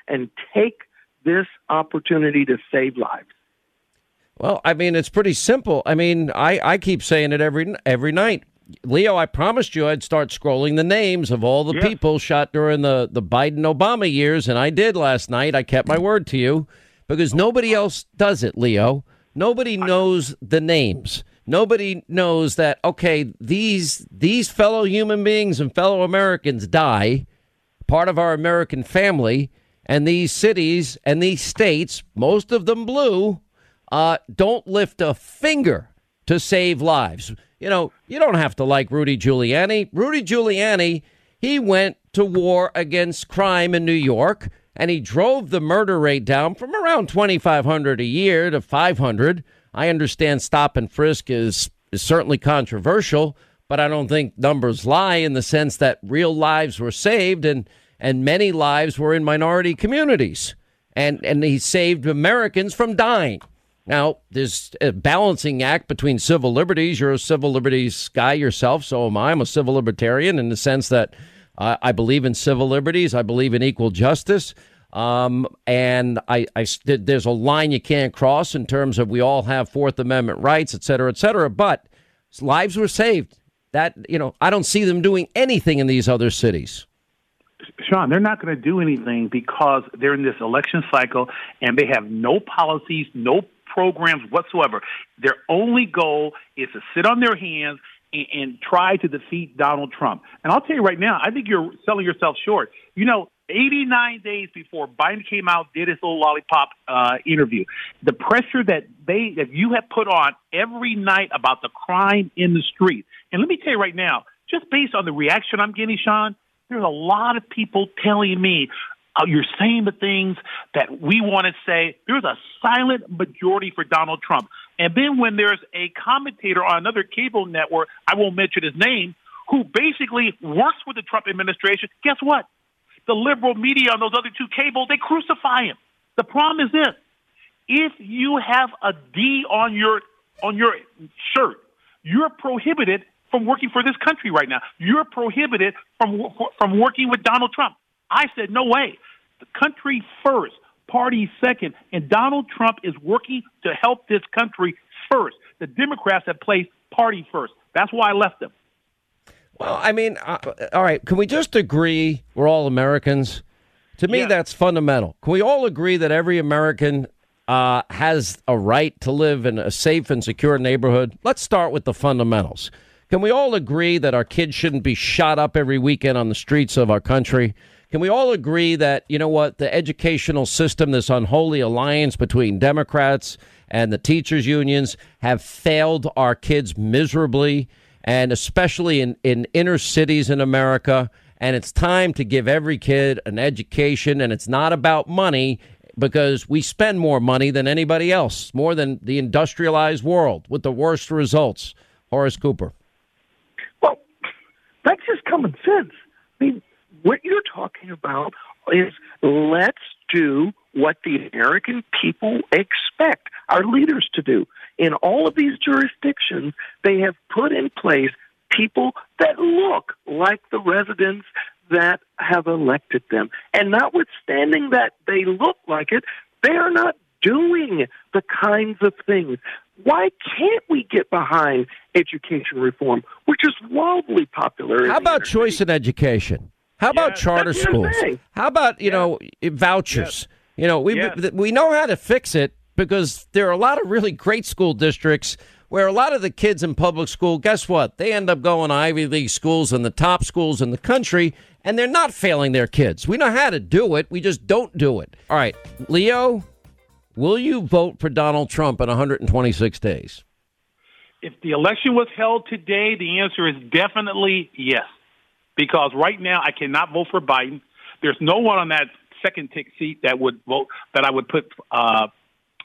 and take this opportunity to save lives. Well, I mean, it's pretty simple. I mean, I, I keep saying it every every night. Leo, I promised you I'd start scrolling the names of all the people shot during the, the Biden Obama years, and I did last night. I kept my word to you because nobody else does it, Leo. Nobody knows the names. Nobody knows that okay, these these fellow human beings and fellow Americans die, part of our American family, and these cities and these states, most of them blue, uh, don't lift a finger to save lives you know, you don't have to like Rudy Giuliani. Rudy Giuliani, he went to war against crime in New York and he drove the murder rate down from around 2500 a year to 500. I understand stop and frisk is, is certainly controversial, but I don't think numbers lie in the sense that real lives were saved and and many lives were in minority communities. And and he saved Americans from dying. Now, there's a balancing act between civil liberties. You're a civil liberties guy yourself, so am I. I'm a civil libertarian in the sense that uh, I believe in civil liberties, I believe in equal justice. Um, and I, I, there's a line you can't cross in terms of we all have Fourth Amendment rights, et cetera, et cetera. But lives were saved. That, you know, I don't see them doing anything in these other cities. Sean, they're not going to do anything because they're in this election cycle and they have no policies, no programs whatsoever. Their only goal is to sit on their hands and, and try to defeat Donald Trump. And I'll tell you right now, I think you're selling yourself short. You know, 89 days before Biden came out, did his little lollipop uh, interview, the pressure that they that you have put on every night about the crime in the street. And let me tell you right now, just based on the reaction I'm getting, Sean, there's a lot of people telling me Uh, you're saying the things that we want to say. There's a silent majority for Donald Trump. And then when there's a commentator on another cable network, I won't mention his name, who basically works with the Trump administration, guess what? The liberal media on those other two cables, they crucify him. The problem is this. If you have a D on your on your shirt, you're prohibited from working for this country right now. You're prohibited from from working with Donald Trump. I said, no way. The country first, party second, and Donald Trump is working to help this country first. The Democrats have placed party first. That's why I left them. Well, I mean, uh, all right. Can we just agree we're all Americans? To me, yeah. that's fundamental. Can we all agree that every American uh, has a right to live in a safe and secure neighborhood? Let's start with the fundamentals. Can we all agree that our kids shouldn't be shot up every weekend on the streets of our country? Can we all agree that, you know what, the educational system, this unholy alliance between Democrats and the teachers' unions, have failed our kids miserably, and especially in, in inner cities in America? And it's time to give every kid an education, and it's not about money because we spend more money than anybody else, more than the industrialized world with the worst results. Horace Cooper. Well, that's just common sense. I mean, what you're talking about is let's do what the American people expect our leaders to do. In all of these jurisdictions, they have put in place people that look like the residents that have elected them. And notwithstanding that they look like it, they are not doing the kinds of things. Why can't we get behind education reform, which is wildly popular? How about choice in education? How about charter That's what I'm schools? saying. How about you know vouchers? You know we Yes. we know how to fix it because there are a lot of really great school districts where a lot of the kids in public school, guess what? They end up going to Ivy League schools and the top schools in the country, and they're not failing their kids. We know how to do it. We just don't do it. All right, Leo, will you vote for Donald Trump in 126 days? If the election was held today, the answer is definitely yes. Because right now, I cannot vote for Biden. There's no one on that second tick seat that would vote that I would put uh,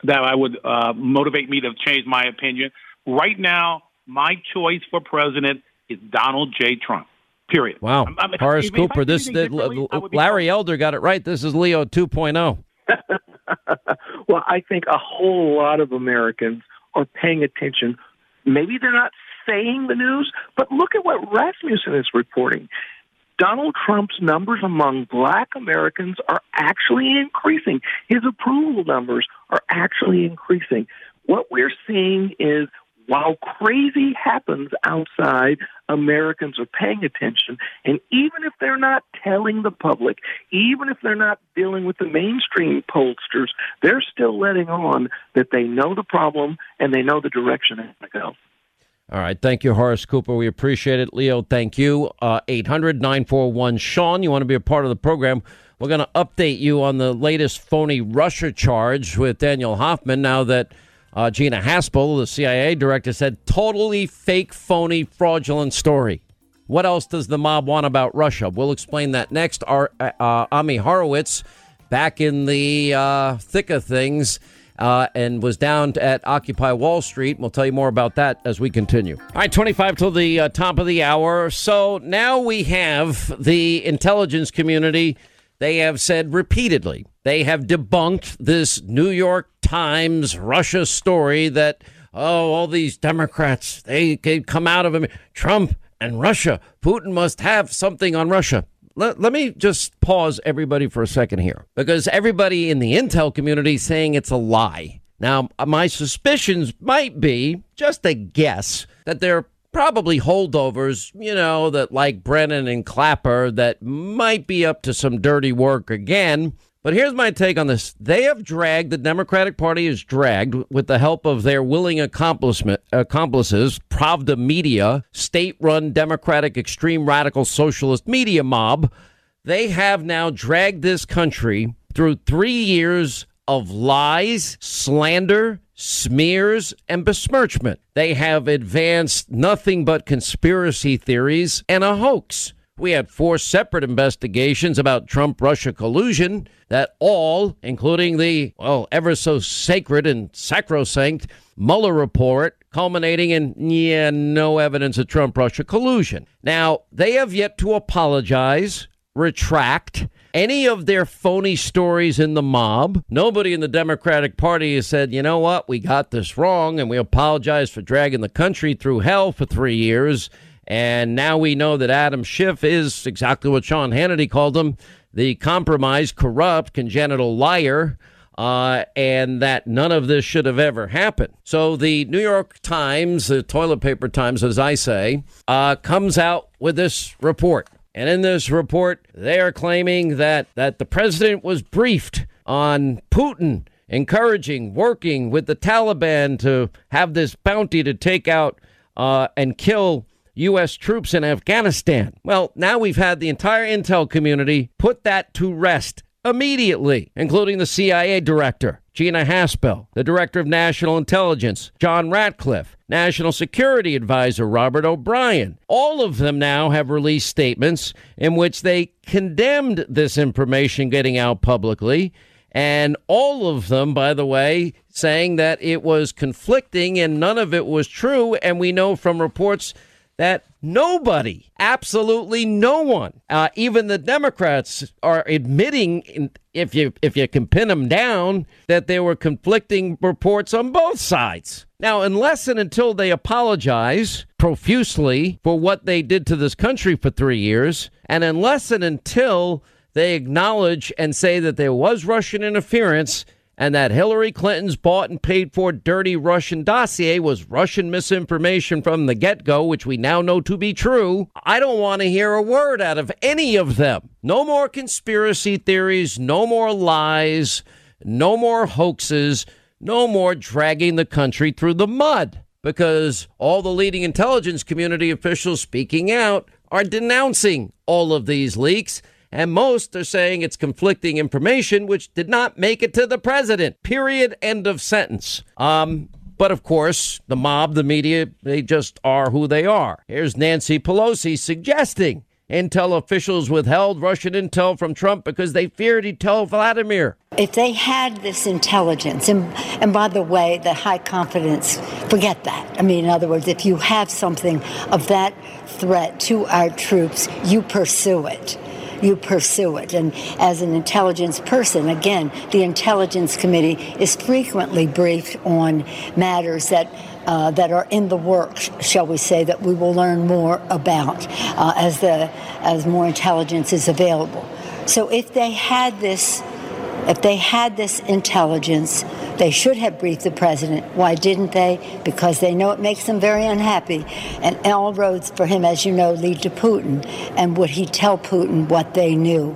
that I would uh, motivate me to change my opinion. Right now, my choice for president is Donald J. Trump. Period. Wow, I'm- I'm- Horace if- if Cooper. did This anything differently, I would Larry Elder got it right. This is Leo oh. 2.0. well, I think a whole lot of Americans are paying attention. Maybe they're not saying the news, but look at what Rasmussen is reporting. Donald Trump's numbers among black Americans are actually increasing. His approval numbers are actually increasing. What we're seeing is while crazy happens outside, Americans are paying attention. And even if they're not telling the public, even if they're not dealing with the mainstream pollsters, they're still letting on that they know the problem and they know the direction it's going to go. All right. Thank you, Horace Cooper. We appreciate it. Leo, thank you. Uh, 800 941 Sean, you want to be a part of the program? We're going to update you on the latest phony Russia charge with Daniel Hoffman now that uh, Gina Haspel, the CIA director, said totally fake, phony, fraudulent story. What else does the mob want about Russia? We'll explain that next. Our uh, uh, Ami Horowitz back in the uh, thick of things uh, and was down at Occupy Wall Street. We'll tell you more about that as we continue. All right, 25 till the uh, top of the hour. So now we have the intelligence community. They have said repeatedly, they have debunked this New York Times Russia story that, oh, all these Democrats, they could come out of. Trump and Russia. Putin must have something on Russia. Let, let me just pause everybody for a second here because everybody in the intel community is saying it's a lie. Now, uh, my suspicions might be just a guess that they're probably holdovers, you know, that like Brennan and Clapper that might be up to some dirty work again. But here's my take on this. They have dragged, the Democratic Party has dragged, with the help of their willing accomplices, Pravda Media, state run Democratic extreme radical socialist media mob. They have now dragged this country through three years of lies, slander, smears, and besmirchment. They have advanced nothing but conspiracy theories and a hoax. We had four separate investigations about Trump Russia collusion that all, including the, well, ever so sacred and sacrosanct Mueller report, culminating in, yeah, no evidence of Trump Russia collusion. Now, they have yet to apologize, retract, any of their phony stories in the mob. Nobody in the Democratic Party has said, you know what, we got this wrong and we apologize for dragging the country through hell for three years. And now we know that Adam Schiff is exactly what Sean Hannity called him the compromised, corrupt, congenital liar. Uh, and that none of this should have ever happened. So the New York Times, the toilet paper Times, as I say, uh, comes out with this report. And in this report, they are claiming that, that the president was briefed on Putin encouraging, working with the Taliban to have this bounty to take out uh, and kill U.S. troops in Afghanistan. Well, now we've had the entire intel community put that to rest immediately, including the CIA director, Gina Haspel, the director of national intelligence, John Ratcliffe, National Security Advisor Robert O'Brien. All of them now have released statements in which they condemned this information getting out publicly. And all of them, by the way, saying that it was conflicting and none of it was true. And we know from reports that nobody, absolutely no one, uh, even the Democrats, are admitting, in, if you if you can pin them down, that there were conflicting reports on both sides. Now, unless and until they apologize profusely for what they did to this country for three years, and unless and until they acknowledge and say that there was Russian interference and that Hillary Clinton's bought and paid for dirty Russian dossier was Russian misinformation from the get go, which we now know to be true. I don't want to hear a word out of any of them. No more conspiracy theories, no more lies, no more hoaxes, no more dragging the country through the mud because all the leading intelligence community officials speaking out are denouncing all of these leaks and most are saying it's conflicting information which did not make it to the president. Period. End of sentence. Um, but of course, the mob, the media, they just are who they are. Here's Nancy Pelosi suggesting intel officials withheld Russian intel from Trump because they feared he'd tell Vladimir. If they had this intelligence, and, and by the way, the high confidence, forget that. I mean, in other words, if you have something of that threat to our troops, you pursue it you pursue it. And as an intelligence person, again, the Intelligence Committee is frequently briefed on matters that uh, that are in the works, shall we say, that we will learn more about uh, as the as more intelligence is available. So if they had this, if they had this intelligence, they should have briefed the president. Why didn't they? Because they know it makes them very unhappy. And all roads for him, as you know, lead to Putin. And would he tell Putin what they knew?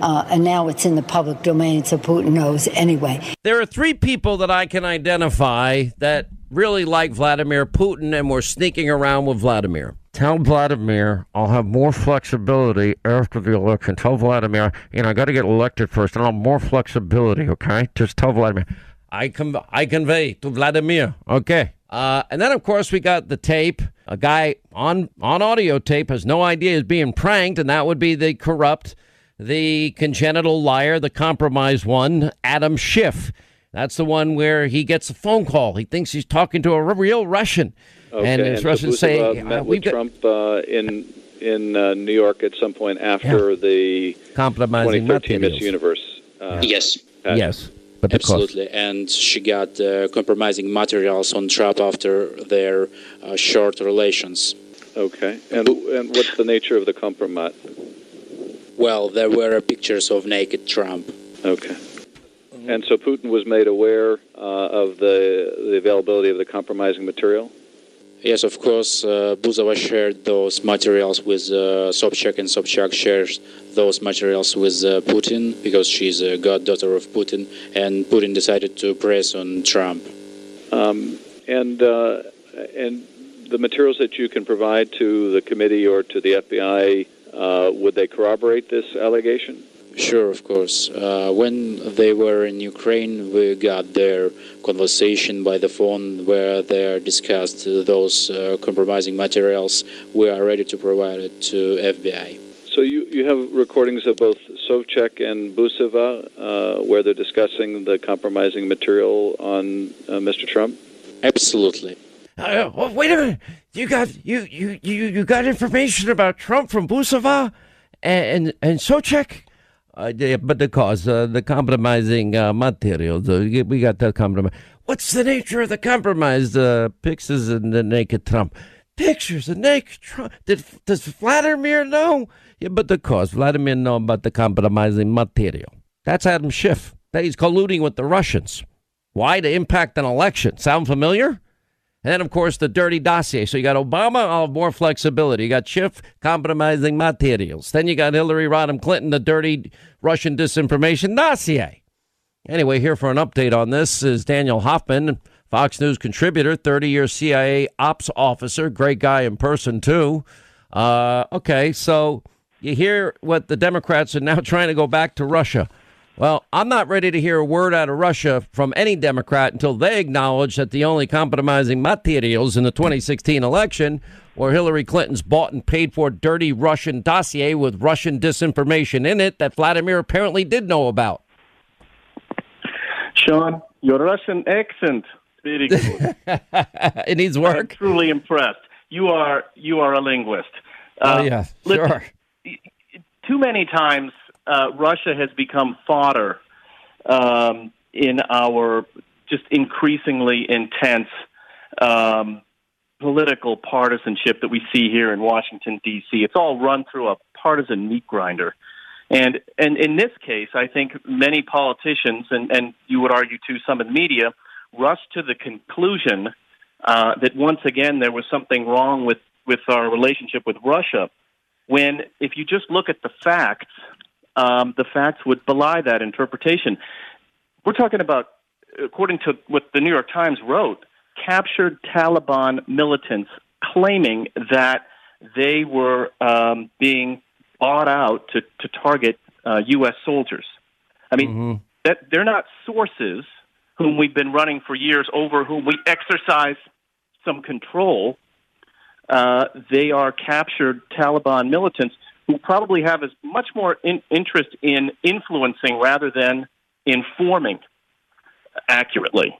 Uh, and now it's in the public domain, so Putin knows anyway. There are three people that I can identify that really like Vladimir Putin and were sneaking around with Vladimir. Tell Vladimir I'll have more flexibility after the election. Tell Vladimir, you know, I got to get elected first, and I'll have more flexibility, okay? Just tell Vladimir. I, con- I convey to Vladimir, okay? Uh, and then, of course, we got the tape. A guy on, on audio tape has no idea he's being pranked, and that would be the corrupt, the congenital liar, the compromised one, Adam Schiff. That's the one where he gets a phone call. He thinks he's talking to a real Russian. Okay, and his and Russians Buzova say, met uh, with we've got Trump uh, in in uh, New York at some point after the compromising 2013 Miss materials. Universe. Uh, Yes. pageant. Yes. But the cost. Absolutely, and she got uh, compromising materials on Trump after their uh, short relations. Okay, and and what's the nature of the compromise? Well, there were pictures of naked Trump. Okay. And so Putin was made aware uh, of the the availability of the compromising material. Yes, of course, uh, Buzova shared those materials with uh, Sobchak, and Sobchak shares those materials with uh, Putin because she's a goddaughter of Putin, and Putin decided to press on Trump. Um, and uh, and the materials that you can provide to the committee or to the FBI, uh, would they corroborate this allegation? Sure, of course. Uh, when they were in Ukraine, we got their conversation by the phone where they discussed those uh, compromising materials. We are ready to provide it to FBI. So you, you have recordings of both Sobchak and Buzova uh, where they're discussing the compromising material on uh, Mr. Trump? Absolutely. Uh, oh, wait a minute. You got you, you you you got information about Trump from Buzova and and, and Sochek? Uh, yeah, but the cause, uh, the compromising uh, materials, uh, we got that compromise. What's the nature of the compromise? Uh, pictures of the naked Trump. Pictures of naked Trump. Did, does Vladimir know? Yeah, but the cause, Vladimir know about the compromising material. That's Adam Schiff. That he's colluding with the Russians. Why? To impact an election. Sound familiar? And then, of course, the dirty dossier. So you got Obama, have more flexibility. You got Schiff compromising materials. Then you got Hillary Rodham Clinton, the dirty Russian disinformation dossier. Anyway, here for an update on this is Daniel Hoffman, Fox News contributor, 30 year CIA ops officer, great guy in person, too. Uh, okay, so you hear what the Democrats are now trying to go back to Russia. Well, I'm not ready to hear a word out of Russia from any Democrat until they acknowledge that the only compromising materials in the 2016 election were Hillary Clinton's bought and paid for dirty Russian dossier with Russian disinformation in it that Vladimir apparently did know about. Sean, your Russian accent, very good. it needs work. I'm truly impressed. you are you are a linguist. Oh Uh, yeah, listen, sure. too many times uh, Russia has become fodder um, in our just increasingly intense um, political partisanship that we see here in Washington D.C. It's all run through a partisan meat grinder, and and in this case, I think many politicians and and you would argue too some in the media rush to the conclusion uh, that once again there was something wrong with with our relationship with Russia when if you just look at the facts, um, the facts would belie that interpretation. We're talking about, according to what the New York Times wrote, captured Taliban militants claiming that they were um, being bought out to, to target uh, U.S. soldiers. I mean, that they're not sources whom we've been running for years over whom we exercise some control uh, they are captured Taliban militants who probably have as much more in, interest in influencing rather than informing accurately.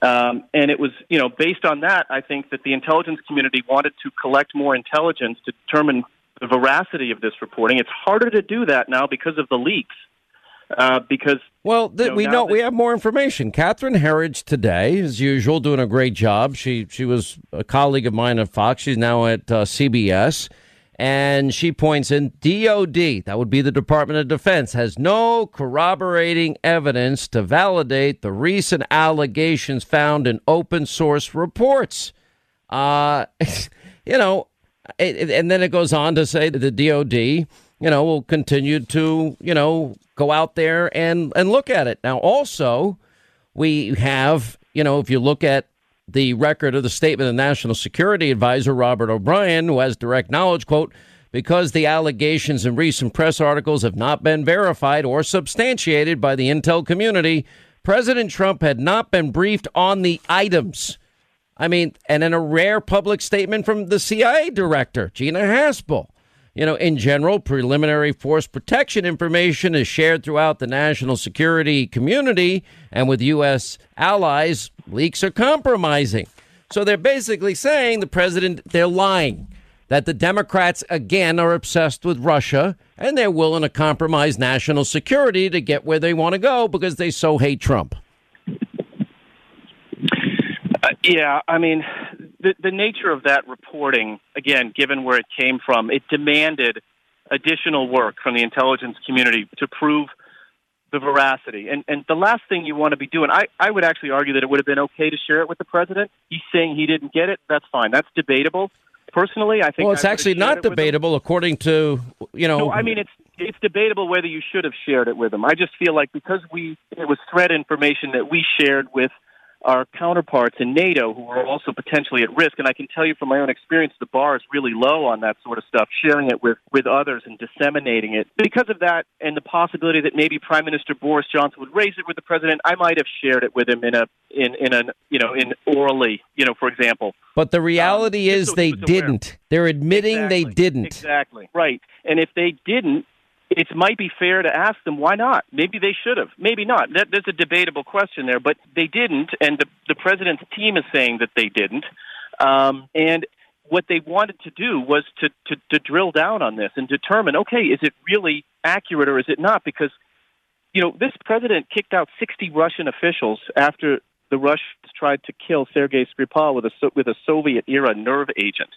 Um, and it was, you know, based on that, I think that the intelligence community wanted to collect more intelligence to determine the veracity of this reporting. It's harder to do that now because of the leaks. Uh, because Well, th- you know, we know that- we have more information. Catherine Herridge today, as usual, doing a great job. She she was a colleague of mine at Fox. She's now at uh, CBS, and she points in DOD, that would be the Department of Defense, has no corroborating evidence to validate the recent allegations found in open source reports. Uh, you know, it, and then it goes on to say that the DOD, you know, will continue to, you know, go out there and and look at it. Now, also, we have, you know, if you look at the record of the statement of National Security Advisor Robert O'Brien, who has direct knowledge, quote, because the allegations in recent press articles have not been verified or substantiated by the intel community, President Trump had not been briefed on the items. I mean, and in a rare public statement from the CIA director, Gina Haspel. You know, in general, preliminary force protection information is shared throughout the national security community, and with U.S. allies, leaks are compromising. So they're basically saying the president, they're lying. That the Democrats, again, are obsessed with Russia and they're willing to compromise national security to get where they want to go because they so hate Trump. Uh, yeah, I mean, the the nature of that reporting, again, given where it came from, it demanded additional work from the intelligence community to prove the veracity. And and the last thing you want to be doing, I I would actually argue that it would have been okay to share it with the president. He's saying he didn't get it. That's fine. That's debatable. Personally, I think. Well, it's I would have actually not debatable, according to, you know. No, I mean it's it's debatable whether you should have shared it with them. I just feel like because we it was threat information that we shared with our counterparts in NATO who are also potentially at risk, and I can tell you from my own experience, the bar is really low on that sort of stuff. Sharing it with with others and disseminating it because of that, and the possibility that maybe Prime Minister Boris Johnson would raise it with the president, I might have shared it with him in a in in an you know in orally, you know, for example. But the reality Um, is they didn't. They're admitting they didn't. Exactly. Right. And if they didn't, it might be fair to ask them why not. Maybe they should have. Maybe not. That, that's a debatable question there. But they didn't, and the, the president's team is saying that they didn't. Um, and what they wanted to do was to, to, to drill down on this and determine, okay, is it really accurate or is it not? Because you know, this president kicked out 60 Russian officials after the Russians tried to kill Sergei Skripal with a with a Soviet era nerve agent.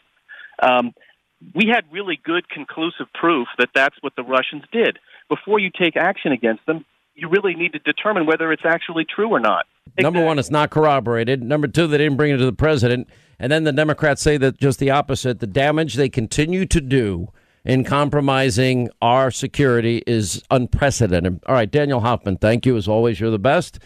Um, we had really good conclusive proof that that's what the Russians did. Before you take action against them, you really need to determine whether it's actually true or not. Number one, it's not corroborated. Number two, they didn't bring it to the president. And then the Democrats say that just the opposite. The damage they continue to do in compromising our security is unprecedented. All right, Daniel Hoffman, thank you. As always, you're the best.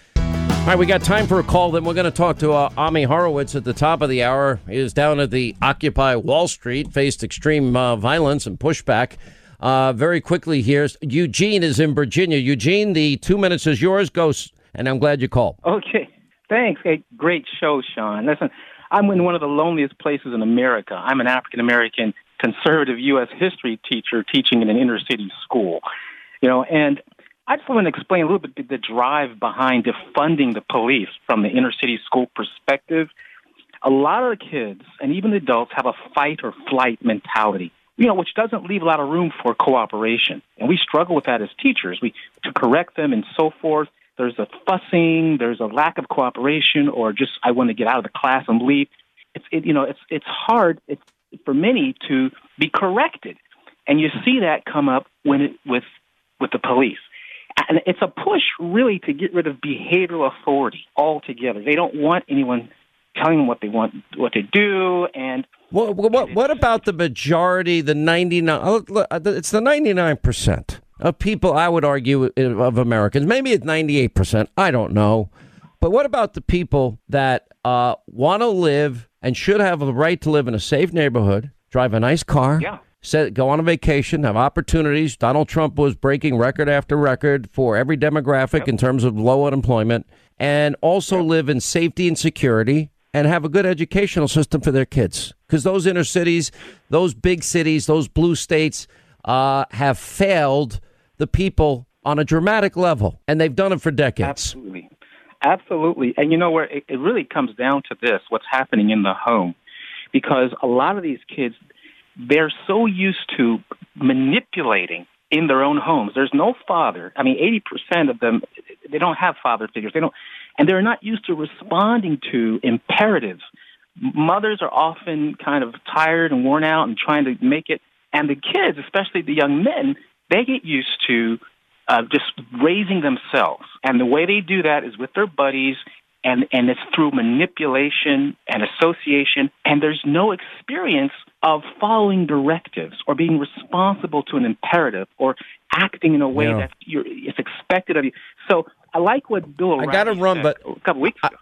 All right, we got time for a call. Then we're going to talk to uh, Ami Horowitz at the top of the hour. He is down at the Occupy Wall Street, faced extreme uh, violence and pushback. Uh, very quickly here, Eugene is in Virginia. Eugene, the two minutes is yours. Go, and I'm glad you called. Okay, thanks. Hey, great show, Sean. Listen, I'm in one of the loneliest places in America. I'm an African American conservative U.S. history teacher teaching in an inner city school. You know, and I just want to explain a little bit the drive behind defunding the police from the inner city school perspective. a lot of the kids and even the adults have a fight or flight mentality. You know, which doesn't leave a lot of room for cooperation, and we struggle with that as teachers. We to correct them and so forth. There's a fussing, there's a lack of cooperation, or just I want to get out of the class and leave. It's it, you know, it's it's hard it's, for many to be corrected, and you see that come up when it with with the police. It's a push really to get rid of behavioral authority altogether. They don't want anyone telling them what they want what to do and What, what, what about the majority, the 99, oh, look, uh, it's the 99% of people, I would argue, uh, of Americans. Maybe it's 98%. I don't know. But what about the people that uh, want to live and should have the right to live in a safe neighborhood, drive a nice car, Yeah. Set, go on a vacation, have opportunities? Donald Trump was breaking record after record for every demographic in terms of low unemployment, and also live in safety and security and have a good educational system for their kids. Because those inner cities, those big cities, those blue states uh, have failed the people on a dramatic level, and they've done it for decades. Absolutely. Absolutely. And you know where it, it really comes down to this what's happening in the home. Because a lot of these kids, they're so used to manipulating in their own homes. There's no father. I mean, 80% of them, they don't have father figures. They don't, and they're not used to responding to imperatives. Mothers are often kind of tired and worn out and trying to make it. And the kids, especially the young men, they get used to uh, just raising themselves. And the way they do that is with their buddies, and, and it's through manipulation and association. And there's no experience of following directives or being responsible to an imperative or acting in a way Yeah. that you're, it's expected of you. So I like what Bill I got to run, but a couple weeks ago.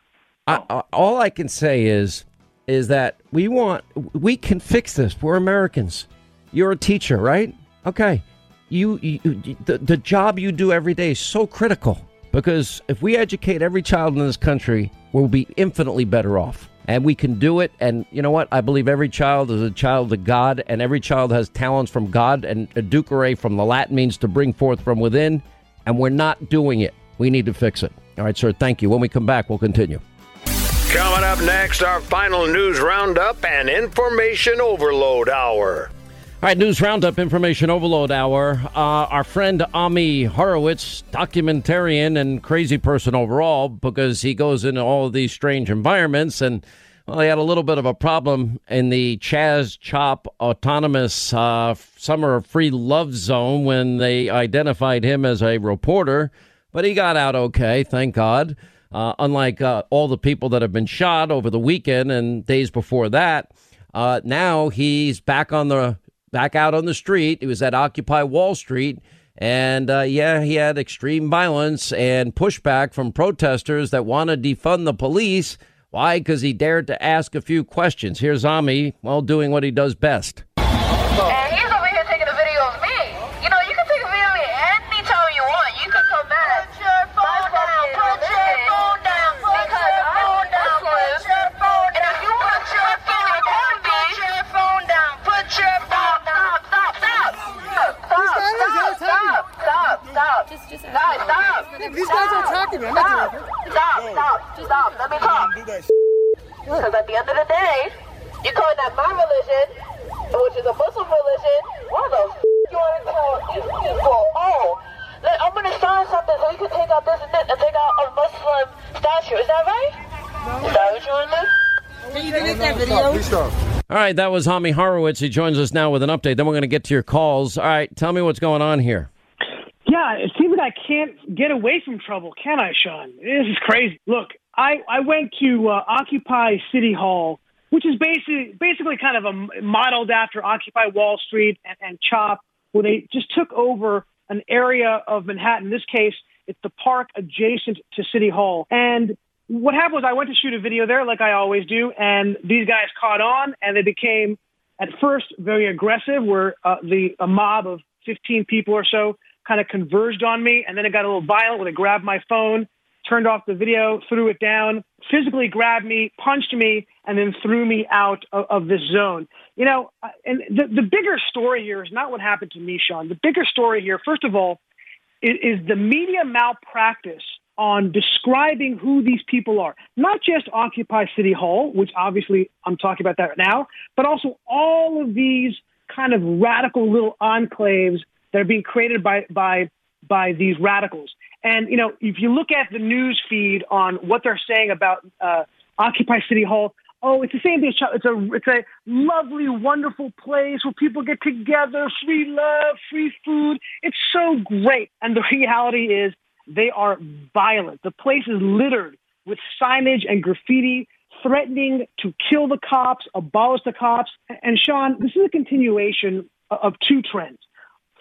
I, I, all I can say is, is that we want, we can fix this. We're Americans. You're a teacher, right? Okay. You, you you- the, the job you do every day is so critical because if we educate every child in this country, we'll be infinitely better off. And we can do it. And you know what? I believe every child is a child of God, and every child has talents from God. And educare from the Latin means to bring forth from within. And we're not doing it. We need to fix it. All right, sir. Thank you. When we come back, we'll continue. Coming up next, our final news roundup and information overload hour. All right, news roundup, information overload hour. Uh, our friend Ami Horowitz, documentarian and crazy person overall, because he goes into all of these strange environments. And well, he had a little bit of a problem in the Chaz Chop Autonomous uh, Summer Free Love Zone when they identified him as a reporter, but he got out okay, thank God. Uh, unlike uh, all the people that have been shot over the weekend and days before that, uh, now he's back on the back out on the street. He was at Occupy Wall Street, and uh, yeah, he had extreme violence and pushback from protesters that want to defund the police. Why? Because he dared to ask a few questions. Here's Ami, well, doing what he does best. And he's over here taking a video of me. You know, you can take a video of me anytime you want. You can come back. Put your phone down. Put your phone down. Because I'm phone down. Put your phone down. And if you want to your phone down, put your phone down. Put your phone down. Stop, stop, stop. Stop, stop, stop, stop, stop. Just, just, guys, stop. These guys are attacking me. I'm not Stop, doing stop, stop, stop. Let me talk. Because at the end of the day, you're calling that my religion, which is a Muslim religion. Why the f- you want to call these people? Oh, look, I'm gonna sign something so you can take out this and this and take out a Muslim statue. Is that right? Is that what you want to do? Can you delete that video? All right, that was Ami Horowitz. He joins us now with an update. Then we're going to get to your calls. All right, tell me what's going on here. Yeah, it seems like I can't get away from trouble, can I, Sean? This is crazy. Look, I, I went to uh, Occupy City Hall, which is basically basically kind of a modeled after Occupy Wall Street and, and CHOP, where they just took over an area of Manhattan. In this case, it's the park adjacent to City Hall. And what happened was I went to shoot a video there, like I always do, and these guys caught on, and they became at first very aggressive, where uh, the a mob of 15 people or so kind of converged on me, and then it got a little violent when they grabbed my phone, turned off the video, threw it down, physically grabbed me, punched me, and then threw me out of, of this zone. You know, uh, and the, the bigger story here is not what happened to me, Sean. The bigger story here, first of all, is, is the media malpractice on describing who these people are. Not just Occupy City Hall, which obviously I'm talking about that right now, but also all of these kind of radical little enclaves that are being created by by by these radicals. And you know, if you look at the news feed on what they're saying about uh, Occupy City Hall, oh, it's the same thing. It's a it's a lovely, wonderful place where people get together, free love, free food. It's so great. And the reality is, they are violent. The place is littered with signage and graffiti threatening to kill the cops, abolish the cops. And Sean, this is a continuation of two trends.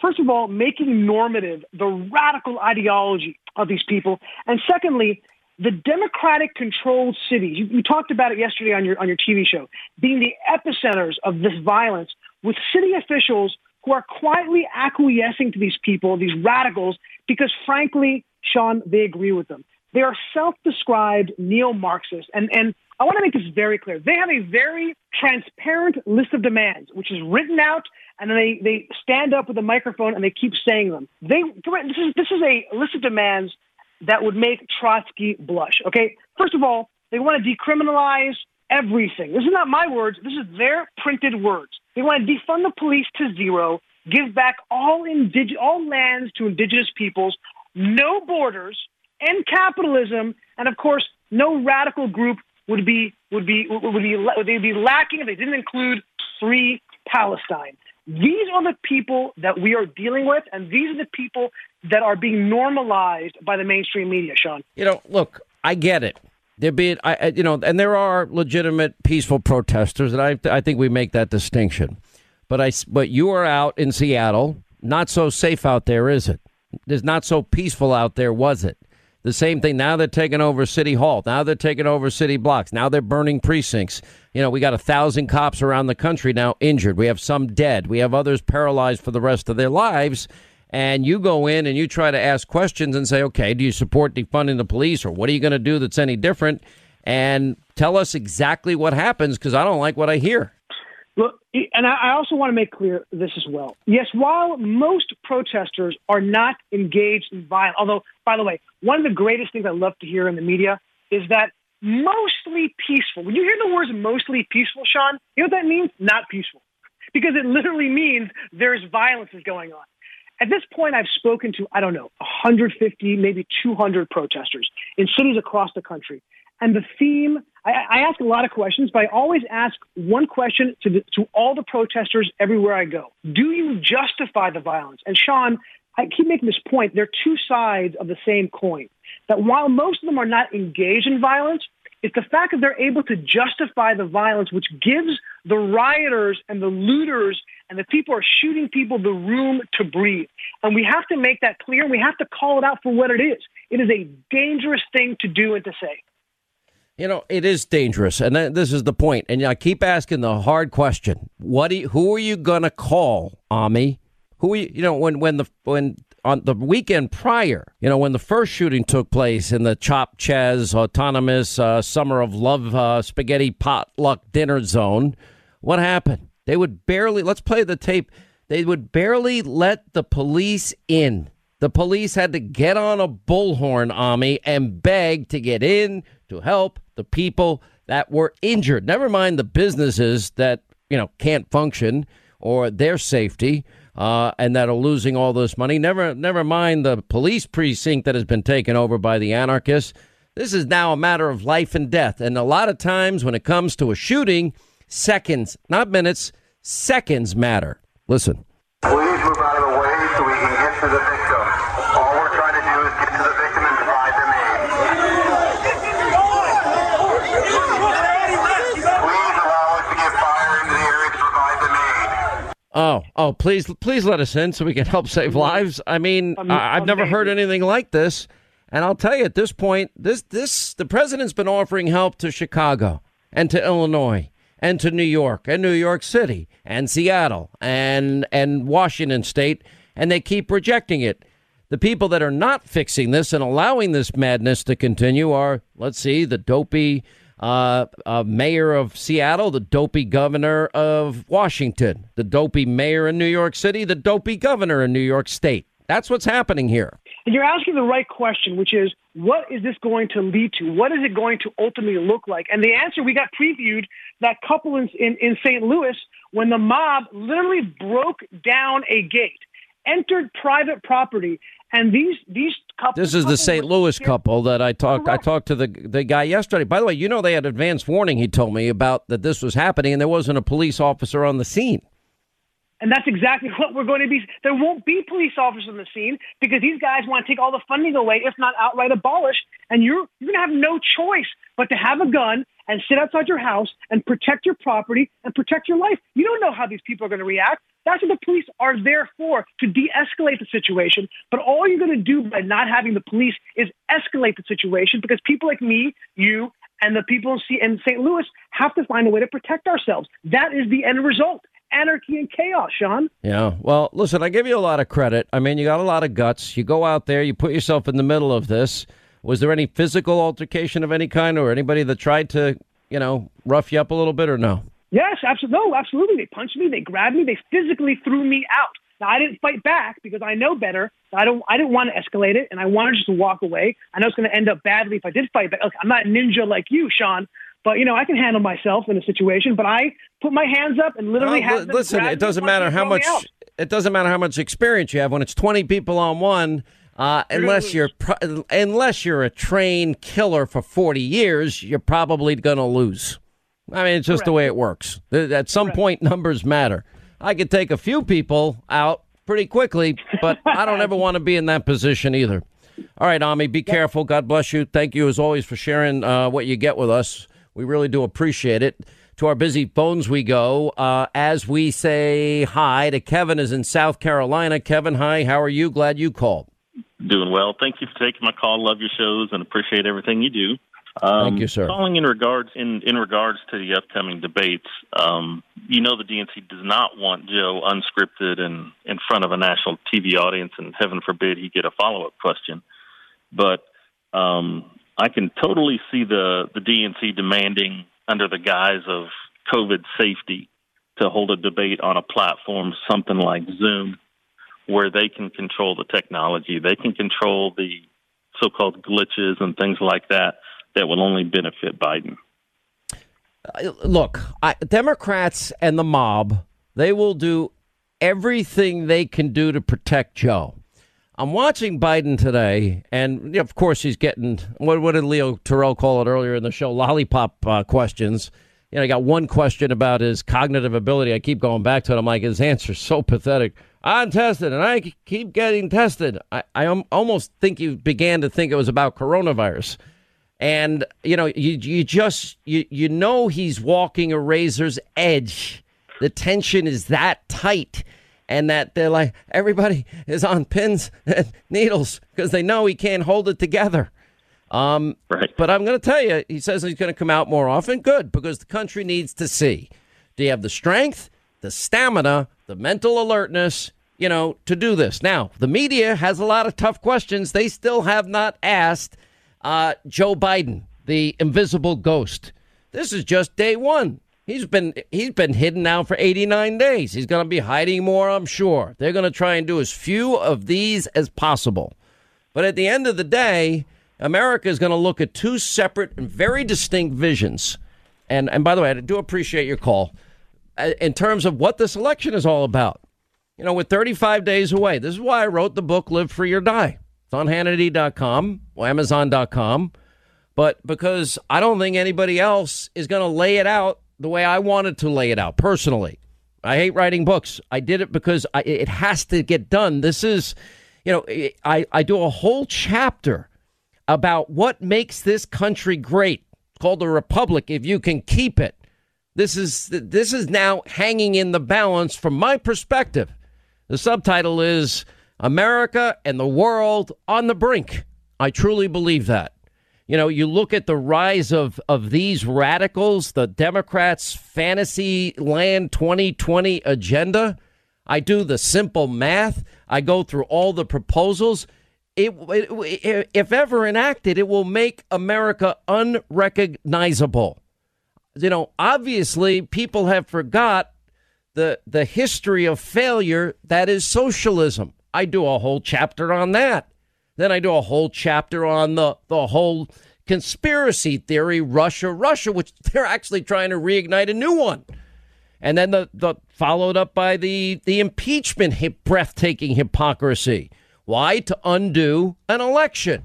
First of all, making normative the radical ideology of these people, and secondly, the democratic controlled cities. You, you talked about it yesterday on your on your TV show, being the epicenters of this violence, with city officials who are quietly acquiescing to these people, these radicals, because frankly, Sean, they agree with them. They are self-described neo-Marxists, and and I want to make this very clear. They have a very transparent list of demands, which is written out, and then they, they stand up with a microphone and they keep saying them. They this is this is a list of demands that would make Trotsky blush. Okay, first of all, they want to decriminalize everything. This is not my words. This is their printed words. They want to defund the police to zero, give back all indig- all lands to indigenous peoples, no borders, end capitalism, and of course, no radical group would be would be would be would they be lacking if they didn't include free Palestine. These are the people that we are dealing with, and these are the people that are being normalized by the mainstream media. Sean, You know, look, I get it. There be, I, you know, and there are legitimate peaceful protesters, and I, I think we make that distinction. But I, but you are out in Seattle, not so safe out there, is it? There's not so peaceful out there, was it? The same thing. Now they're taking over City Hall. Now they're taking over city blocks. Now they're burning precincts. You know, we got a thousand cops around the country now injured. We have some dead. We have others paralyzed for the rest of their lives. And you go in and you try to ask questions and say, okay, do you support defunding the police or what are you going to do that's any different? And tell us exactly what happens because I don't like what I hear. Look, and I also want to make clear this as well. Yes, while most protesters are not engaged in violence, although, by the way, one of the greatest things I love to hear in the media is that mostly peaceful. When you hear the words mostly peaceful, Sean, you know what that means? Not peaceful. Because it literally means there's violence is going on. At this point, I've spoken to, I don't know, 150, maybe 200 protesters in cities across the country. And the theme, I, I ask a lot of questions, but I always ask one question to, the, to all the protesters everywhere I go. Do you justify the violence? And Sean, I keep making this point. There are two sides of the same coin. That while most of them are not engaged in violence, it's the fact that they're able to justify the violence, which gives the rioters and the looters and the people who are shooting people the room to breathe. And we have to make that clear. We have to call it out for what it is. It is a dangerous thing to do and to say. You know, it is dangerous, and this is the point. And I keep asking the hard question: What? You, who are you going to call, Ami? Who you? You know, when when the when on the weekend prior, you know, when the first shooting took place in the Chop Chaz Autonomous uh, Summer of Love uh, Spaghetti Potluck Dinner Zone, what happened? They would barely. Let's play the tape. They would barely let the police in. The police had to get on a bullhorn, Ami, and beg to get in to help the people that were injured. Never mind the businesses that, you know, can't function or their safety uh, and that are losing all this money. Never, never mind the police precinct that has been taken over by the anarchists. This is now a matter of life and death. And a lot of times when it comes to a shooting, seconds, not minutes, seconds matter. Listen. Please move out of the way so we can get to the victim. All we're trying to do is get to the victim and provide them aid. Please allow us to get fire into the area to provide them aid. Oh, oh, please, please let us in so we can help save mm-hmm. lives. I mean, Am- I, I've never heard anything like this. And I'll tell you at this point, this, this, the president's been offering help to Chicago and to Illinois and to New York and New York City and Seattle and, and Washington state. And they keep rejecting it. The people that are not fixing this and allowing this madness to continue are, let's see, the dopey uh, uh, mayor of Seattle, the dopey governor of Washington, the dopey mayor in New York City, the dopey governor in New York State. That's what's happening here. And you're asking the right question, which is, what is this going to lead to? What is it going to ultimately look like? And the answer we got previewed that couple in, in, in St. Louis when the mob literally broke down a gate, entered private property, and these these couples. This is the St. Louis couple that I talked. I talked to the the guy yesterday. By the way, you know they had advance warning. He told me about that this was happening, and there wasn't a police officer on the scene. And that's exactly what we're going to be. There won't be police officers on the scene because these guys want to take all the funding away, if not outright abolish. And you're you're going to have no choice but to have a gun and sit outside your house and protect your property and protect your life. You don't know how these people are going to react. That's what the police are there for to de-escalate the situation. But all you're going to do by not having the police is escalate the situation because people like me, you, and the people in St. Louis have to find a way to protect ourselves. That is the end result. Anarchy and chaos, Sean. Yeah. Well, listen, I give you a lot of credit. I mean, you got a lot of guts. You go out there, you put yourself in the middle of this. Was there any physical altercation of any kind, or anybody that tried to, you know, rough you up a little bit, or no? Yes, absolutely. No, absolutely. They punched me. They grabbed me. They physically threw me out. Now I didn't fight back because I know better. I don't. I didn't want to escalate it, and I wanted just to walk away. I know it's going to end up badly if I did fight back. Look, I'm not a ninja like you, Sean, but you know I can handle myself in a situation. But I put my hands up and literally Well, had them listen, it doesn't matter how much it doesn't matter how much experience you have when it's 20 people on one uh, unless you're pro- unless you're a trained killer for 40 years you're probably going to lose i mean it's just the way it works at some point numbers matter i could take a few people out pretty quickly but i don't ever want to be in that position either all right ami be careful god bless you thank you as always for sharing uh, what you get with us we really do appreciate it to our busy phones we go uh, as we say hi to Kevin is in South Carolina. Kevin, hi. How are you? Glad you called. Doing well. Thank you for taking my call. Love your shows and appreciate everything you do. Um, Thank you, sir. Calling in regards in in regards to the upcoming debates, um, you know the DNC does not want Joe unscripted and in front of a national TV audience, and heaven forbid he get a follow up question. But um, I can totally see the the DNC demanding, under the guise of COVID safety, to hold a debate on a platform something like Zoom where they can control the technology, they can control the so-called glitches and things like that that will only benefit Biden. Uh, Look, I, Democrats and the mob, they will do everything they can do to protect Joe. I'm watching Biden today, and of course he's getting what, what did Leo Terrell call it earlier in the show? Lollipop uh, questions. You know, I got one question about his cognitive ability. I keep going back to it. I'm like, his answer's so pathetic. I'm tested, and I keep getting tested. I, I almost think he began to think it was about coronavirus. And you know, you you just you you know he's walking a razor's edge. The tension is that tight, and that they're like everybody is on pins and needles because they know he can't hold it together. Um, right. But I'm going to tell you, he says he's going to come out more often. Good, because the country needs to see. Do you have the strength, the stamina, the mental alertness, you know, to do this? Now, the media has a lot of tough questions. They still have not asked uh, Joe Biden, the invisible ghost. This is just day one. He's been he's been hidden now for 89 days. He's going to be hiding more, I'm sure. They're going to try and do as few of these as possible. But at the end of the day, America is going to look at two separate and very distinct visions. And and by the way, I do appreciate your call uh, in terms of what this election is all about. You know, with 35 days away, this is why I wrote the book Live Free or Die. It's on Hannity.com or Amazon.com. But because I don't think anybody else is going to lay it out the way I wanted to lay it out personally. I hate writing books. I did it because I, it has to get done. This is, you know, I, I do a whole chapter about what makes this country great. It's called the Republic if you can keep it. This is this is now hanging in the balance from my perspective. The subtitle is America and the World on the Brink. I truly believe that. You know, you look at the rise of, of these radicals, the Democrats' fantasy land 2020 agenda. I do the simple math. I go through all the proposals. It, it, if ever enacted, it will make America unrecognizable. You know, obviously, people have forgot the the history of failure that is socialism. I do a whole chapter on that. Then I do a whole chapter on the, the whole conspiracy theory, Russia, Russia, which they're actually trying to reignite a new one. And then the, the followed up by the, the impeachment hip, breathtaking hypocrisy. Why? To undo an election.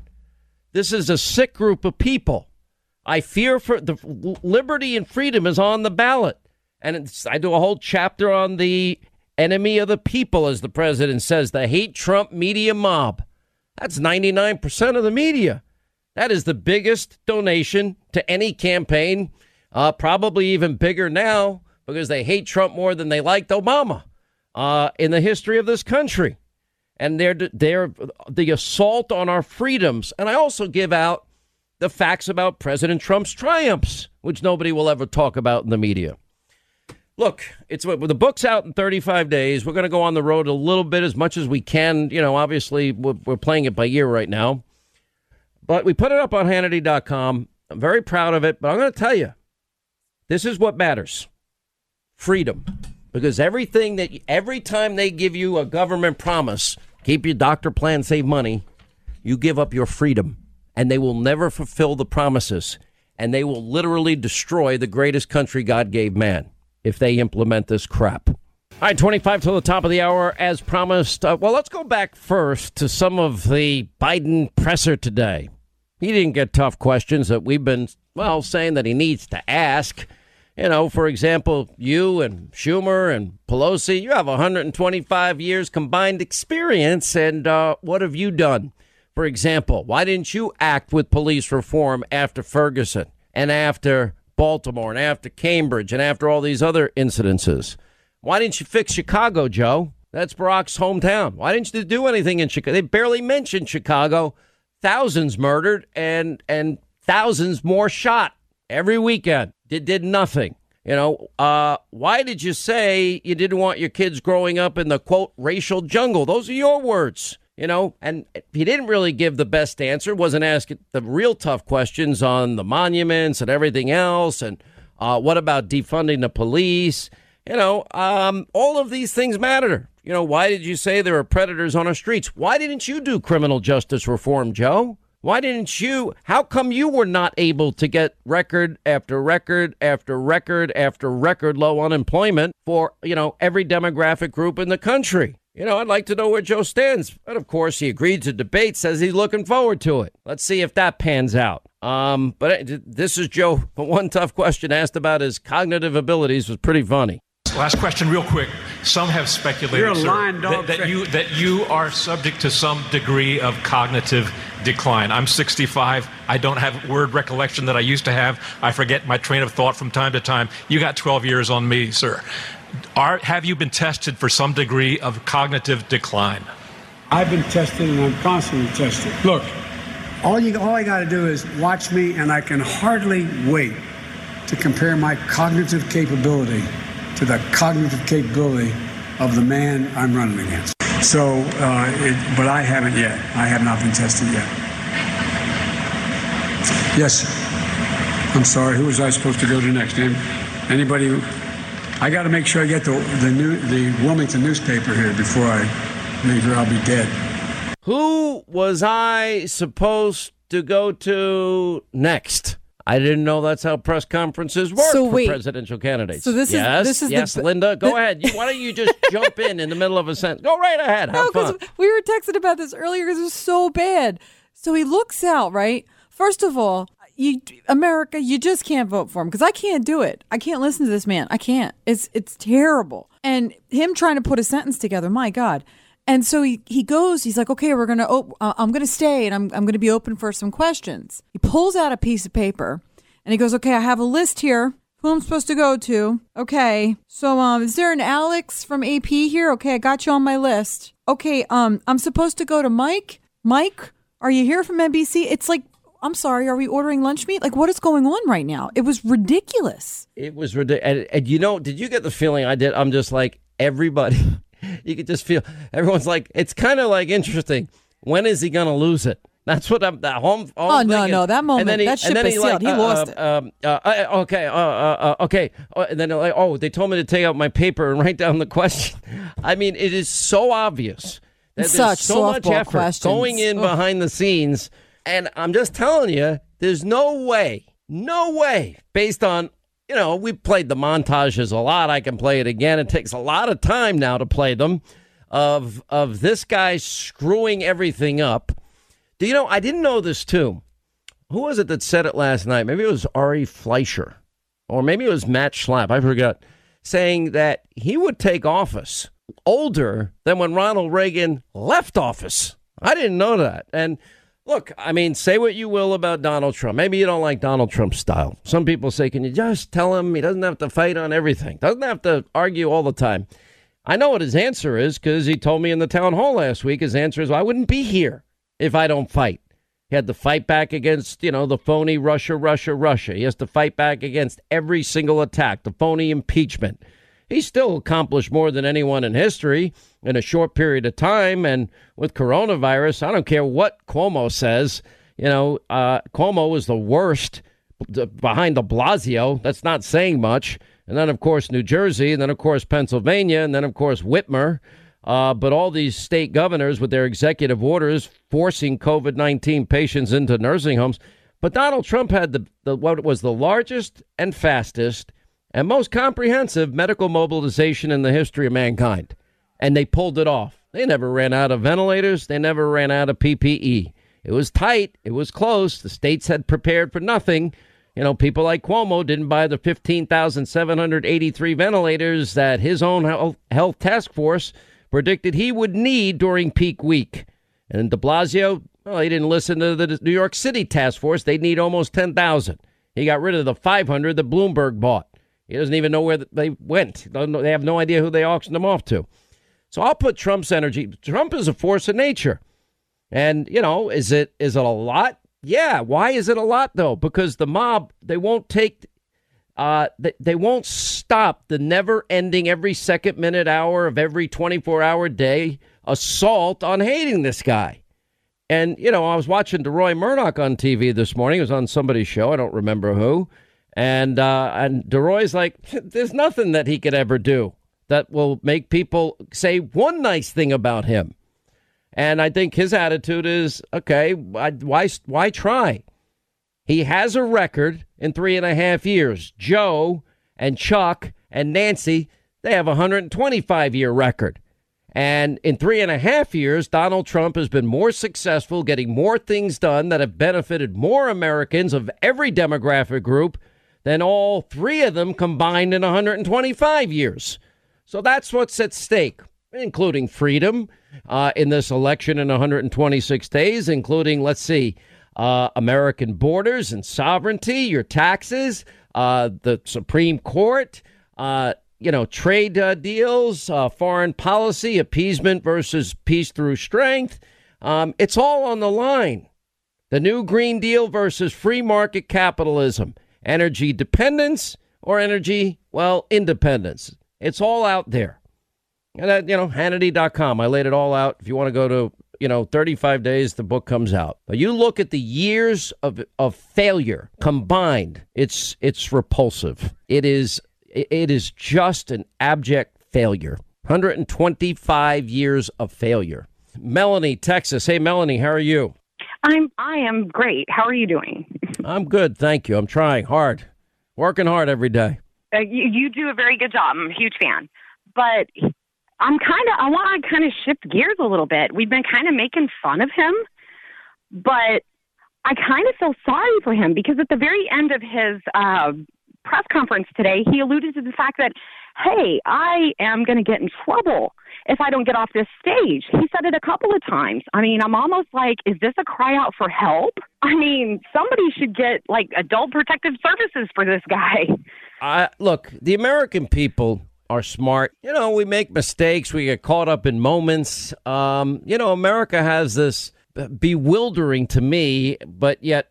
This is a sick group of people. I fear for the liberty and freedom is on the ballot. And I do a whole chapter on the enemy of the people, as the president says, the hate Trump media mob. That's 99% of the media. That is the biggest donation to any campaign, uh, probably even bigger now because they hate Trump more than they liked Obama uh, in the history of this country. And they're, they're the assault on our freedoms. And I also give out the facts about President Trump's triumphs, which nobody will ever talk about in the media. Look, it's the book's out in 35 days. We're going to go on the road a little bit as much as we can. You know, obviously, we're, we're playing it by ear right now. But we put it up on Hannity.com. I'm very proud of it. But I'm going to tell you, this is what matters freedom. Because everything that, every time they give you a government promise, keep your doctor plan, save money, you give up your freedom. And they will never fulfill the promises. And they will literally destroy the greatest country God gave man if they implement this crap. All right, 25 to the top of the hour, as promised. Uh, well, let's go back first to some of the Biden presser today. He didn't get tough questions that we've been, well, saying that he needs to ask. You know, for example, you and Schumer and Pelosi, you have 125 years combined experience, and uh, what have you done? For example, why didn't you act with police reform after Ferguson and after Baltimore and after Cambridge and after all these other incidences? Why didn't you fix Chicago, Joe? That's Barack's hometown. Why didn't you do anything in Chicago? They barely mentioned Chicago. Thousands murdered and and thousands more shot every weekend. Did did nothing. You know, uh, why did you say you didn't want your kids growing up in the quote racial jungle? Those are your words you know, and he didn't really give the best answer, wasn't asking the real tough questions on the monuments and everything else. And uh, what about defunding the police? You know, um, all of these things matter. You know, why did you say there are predators on our streets? Why didn't you do criminal justice reform, Joe? Why didn't you? How come you were not able to get record after record after record after record low unemployment for, you know, every demographic group in the country? You know, I'd like to know where Joe stands. But of course, he agreed to debate, says he's looking forward to it. Let's see if that pans out. Um, but this is Joe. But one tough question asked about his cognitive abilities was pretty funny. Last question, real quick. Some have speculated sir, that, that you that you are subject to some degree of cognitive decline. I'm 65. I don't have word recollection that I used to have. I forget my train of thought from time to time. You got 12 years on me, sir. Are, have you been tested for some degree of cognitive decline? I've been tested and I'm constantly tested. Look, all you all I got to do is watch me, and I can hardly wait to compare my cognitive capability to the cognitive capability of the man I'm running against. So, uh, it, but I haven't yet. I have not been tested yet. Yes. I'm sorry. Who was I supposed to go to next? Anybody? Who, I got to make sure I get the the new the Wilmington newspaper here before I leave here. I'll be dead. Who was I supposed to go to next? I didn't know that's how press conferences work so for wait, presidential candidates. So this yes, is this is yes, the, Linda. Go the, ahead. You, why don't you just jump in in the middle of a sentence? Go right ahead. Have no, fun. we were texting about this earlier because it was so bad. So he looks out right. First of all, you America, you just can't vote for him because I can't do it. I can't listen to this man. I can't. It's it's terrible. And him trying to put a sentence together, my God. And so he, he goes, he's like, okay, we're going to, op- uh, I'm going to stay and I'm, I'm going to be open for some questions. He pulls out a piece of paper and he goes, okay, I have a list here. Who I'm supposed to go to? Okay. So, um, is there an Alex from AP here? Okay, I got you on my list. Okay, um, I'm supposed to go to Mike. Mike, are you here from NBC? It's like I'm sorry, are we ordering lunch meat? Like, what is going on right now? It was ridiculous. It was ridiculous. And, and, you know, did you get the feeling I did? I'm just like, everybody, you could just feel, everyone's like, it's kind of like interesting. When is he going to lose it? That's what I'm. That home. Oh no, no, that moment, he, that ship is he sailed. Like, he uh, lost it. Um, uh, uh, okay, uh, uh, uh, okay. and then like, oh, they told me to take out my paper and write down the question. I mean, it is so obvious There's Such so much effort questions. going in Ugh. behind the scenes. And I'm just telling you, there's no way, no way, based on, you know, we played the montages a lot. I can play it again. It takes a lot of time now to play them of of this guy screwing everything up. Do you know, I didn't know this too. Who was it that said it last night? Maybe it was Ari Fleischer. Or maybe it was Matt Schlapp. I forgot. Saying that he would take office older than when Ronald Reagan left office. I didn't know that. And look, I mean, say what you will about Donald Trump. Maybe you don't like Donald Trump's style. Some people say, can you just tell him he doesn't have to fight on everything, doesn't have to argue all the time? I know what his answer is because he told me in the town hall last week. His answer is, I wouldn't be here if I don't fight. He had to fight back against, you know, the phony Russia, Russia, Russia. He has to fight back against every single attack, the phony impeachment. He's still accomplished more than anyone in history in a short period of time. And with coronavirus, I don't care what Cuomo says. You know, uh, Cuomo was the worst behind de Blasio. That's not saying much. And then, of course, New Jersey. And then, of course, Pennsylvania. And then, of course, Whitmer. Uh, but all these state governors with their executive orders forcing COVID 19 patients into nursing homes. But Donald Trump had the, the what was the largest and fastest and most comprehensive medical mobilization in the history of mankind. And they pulled it off. They never ran out of ventilators, they never ran out of PPE. It was tight, it was close. The states had prepared for nothing. You know, people like Cuomo didn't buy the 15,783 ventilators that his own health, health task force predicted he would need during peak week. And de Blasio, well, he didn't listen to the New York City task force. They'd need almost 10,000. He got rid of the 500 that Bloomberg bought. He doesn't even know where they went. They have no idea who they auctioned them off to. So I'll put Trump's energy. Trump is a force of nature. And, you know, is it is it a lot? Yeah. Why is it a lot though? Because the mob, they won't take uh, they, they won't stop the never ending every second, minute, hour of every 24 hour day assault on hating this guy. And, you know, I was watching Deroy Murdock on TV this morning. It was on somebody's show. I don't remember who. And, uh, and Deroy's like, there's nothing that he could ever do that will make people say one nice thing about him. And I think his attitude is, okay, why, why, try? He has a record in three and a half years. Joe and Chuck and Nancy, they have a 125 year record. And in three and a half years, Donald Trump has been more successful, getting more things done that have benefited more Americans of every demographic group than all three of them combined in 125 years. So that's what's at stake, including freedom uh, in this election in 126 days, including, let's see, uh, American borders and sovereignty, your taxes, uh, the Supreme Court, uh, you know, trade uh, deals, uh, foreign policy, appeasement versus peace through strength. Um, it's all on the line. The new Green Deal versus free market capitalism, energy dependence or energy, well, independence. It's all out there. And that, you know, Hannity.com. I laid it all out. If you want to go to you know, 35 days, the book comes out. But you look at the years of, of failure combined, it's it's repulsive. It is it is just an abject failure. 125 years of failure. Melanie, Texas. Hey, Melanie, how are you? I'm I am great. How are you doing? I'm good, thank you. I'm trying hard, working hard every day. Uh, you, you do a very good job. I'm a huge fan. But I'm kind of I want to kind of shift gears a little bit. We've been kind of making fun of him, but I kind of feel sorry for him because at the very end of his uh, press conference today, he alluded to the fact that, hey, I am going to get in trouble if I don't get off this stage. He said it a couple of times. I mean, I'm almost like, is this a cry out for help? I mean, somebody should get like adult protective services for this guy. I look, the American people are smart. You know, we make mistakes. We get caught up in moments. Um, you know, America has this bewildering to me, but yet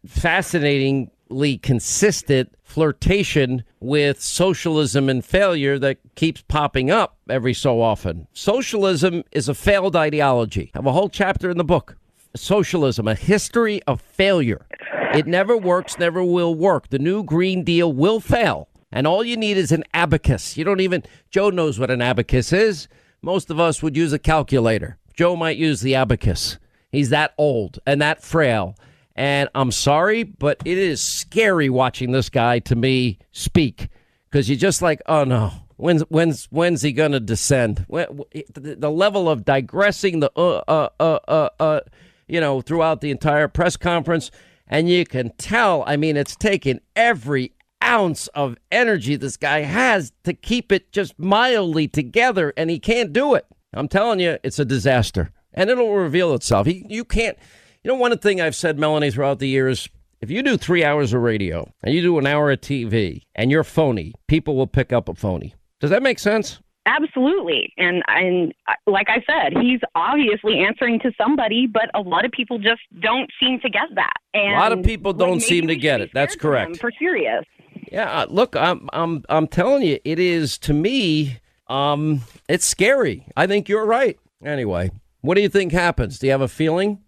consistent flirtation with socialism and failure that keeps popping up every so often. Socialism is a failed ideology. I have a whole chapter in the book. Socialism, a history of failure. It never works, never will work. The new Green Deal will fail. And all you need is an abacus. You don't even, Joe knows what an abacus is. Most of us would use a calculator. Joe might use the abacus. He's that old and that frail. And I'm sorry, but it is scary watching this guy to me speak because you're just like, oh no, when's when's when's he gonna descend? When, the, the level of digressing, the uh, uh uh uh uh, you know, throughout the entire press conference, and you can tell. I mean, it's taken every ounce of energy this guy has to keep it just mildly together, and he can't do it. I'm telling you, it's a disaster, and it'll reveal itself. He, you can't. You know, one thing I've said, Melanie, throughout the years, if you do three hours of radio and you do an hour of TV and you're phony, people will pick up a phony. Does that make sense? Absolutely. And and uh, like I said, he's obviously answering to somebody, but a lot of people just don't seem to get that. And a lot of people don't like, seem to get it. That's correct. For serious. Yeah, uh, look, I'm I'm I'm telling you, it is to me um it's scary. I think you're right. Anyway, what do you think happens? Do you have a feeling?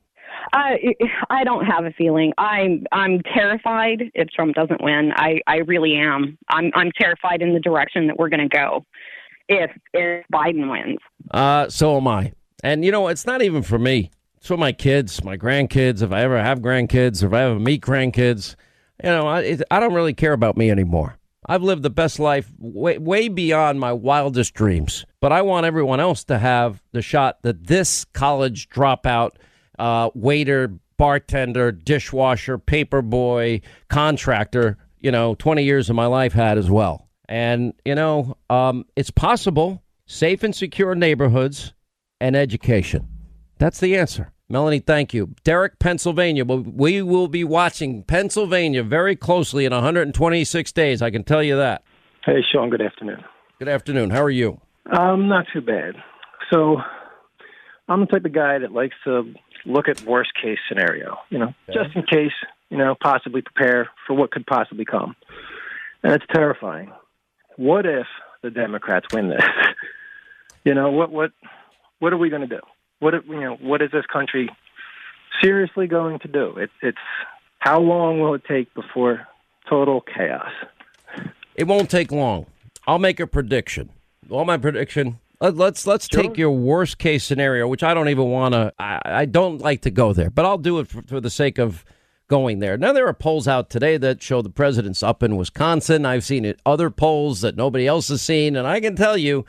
I I don't have a feeling. I'm I'm terrified if Trump doesn't win. I I really am. I'm I'm terrified in the direction that we're going to go if if Biden wins. Uh, so am I. And you know, it's not even for me. It's for my kids, my grandkids. If I ever have grandkids, or if I ever meet grandkids, you know, I it, I don't really care about me anymore. I've lived the best life way, way beyond my wildest dreams. But I want everyone else to have the shot that this college dropout uh, waiter, bartender, dishwasher, paperboy, contractor, you know, 20 years of my life had as well. And, you know, um, it's possible safe and secure neighborhoods and education. That's the answer. Melanie, thank you. Derek, Pennsylvania. We will be watching Pennsylvania very closely in 126 days. I can tell you that. Hey, Sean. Good afternoon. Good afternoon. How are you? Um, not too bad. So, I'm the type of guy that likes to look at worst case scenario, you know, okay. just in case, you know, possibly prepare for what could possibly come. And it's terrifying. What if the Democrats win this? you know, what what what are we going to do? What you know, what is this country seriously going to do? It, it's how long will it take before total chaos? It won't take long. I'll make a prediction. Well, my prediction Let's let's sure. take your worst case scenario, which I don't even want to. I, I, don't like to go there, but I'll do it for, for, the sake of going there. Now there are polls out today that show the president's up in Wisconsin. I've seen it, other polls that nobody else has seen, and I can tell you,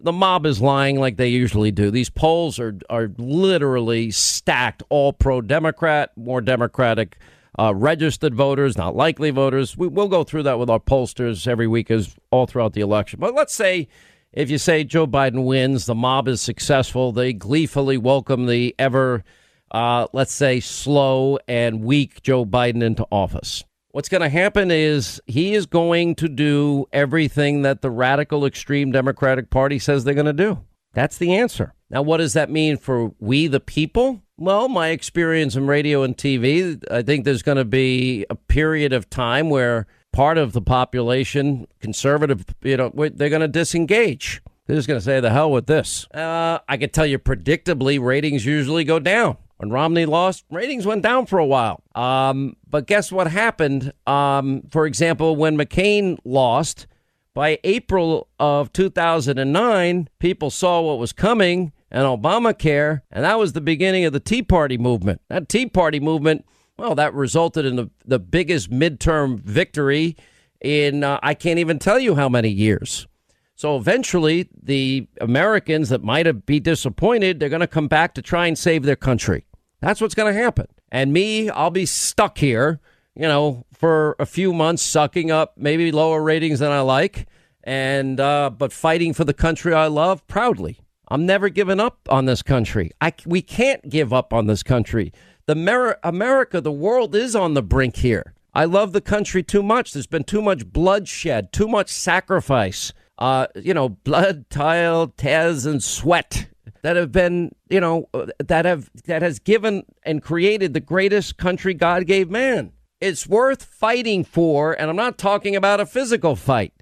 the mob is lying like they usually do. These polls are are literally stacked, all pro Democrat, more Democratic. Uh, registered voters, not likely voters. We, we'll go through that with our pollsters every week as all throughout the election. But let's say if you say Joe Biden wins, the mob is successful, they gleefully welcome the ever, uh, let's say, slow and weak Joe Biden into office. What's going to happen is he is going to do everything that the radical extreme Democratic Party says they're going to do. That's the answer. Now, what does that mean for we, the people? Well, my experience in radio and TV, I think there's going to be a period of time where part of the population, conservative, you know, they're going to disengage. They're just going to say, the hell with this. Uh, I can tell you predictably, ratings usually go down. When Romney lost, ratings went down for a while. Um, but guess what happened? Um, for example, when McCain lost, by April of 2009, people saw what was coming and Obamacare, and that was the beginning of the Tea Party movement. That Tea Party movement well, that resulted in the, the biggest midterm victory in uh, I can't even tell you how many years. So eventually, the Americans that might be disappointed, they're going to come back to try and save their country. That's what's going to happen. And me, I'll be stuck here, you know, for a few months, sucking up maybe lower ratings than I like, and uh, but fighting for the country I love proudly. I'm never giving up on this country. I we can't give up on this country. The Mer- America, the world is on the brink here. I love the country too much. There's been too much bloodshed, too much sacrifice. Uh, you know, blood, tile, tears, and sweat that have been, you know, that have that has given and created the greatest country God gave man. It's worth fighting for, and I'm not talking about a physical fight.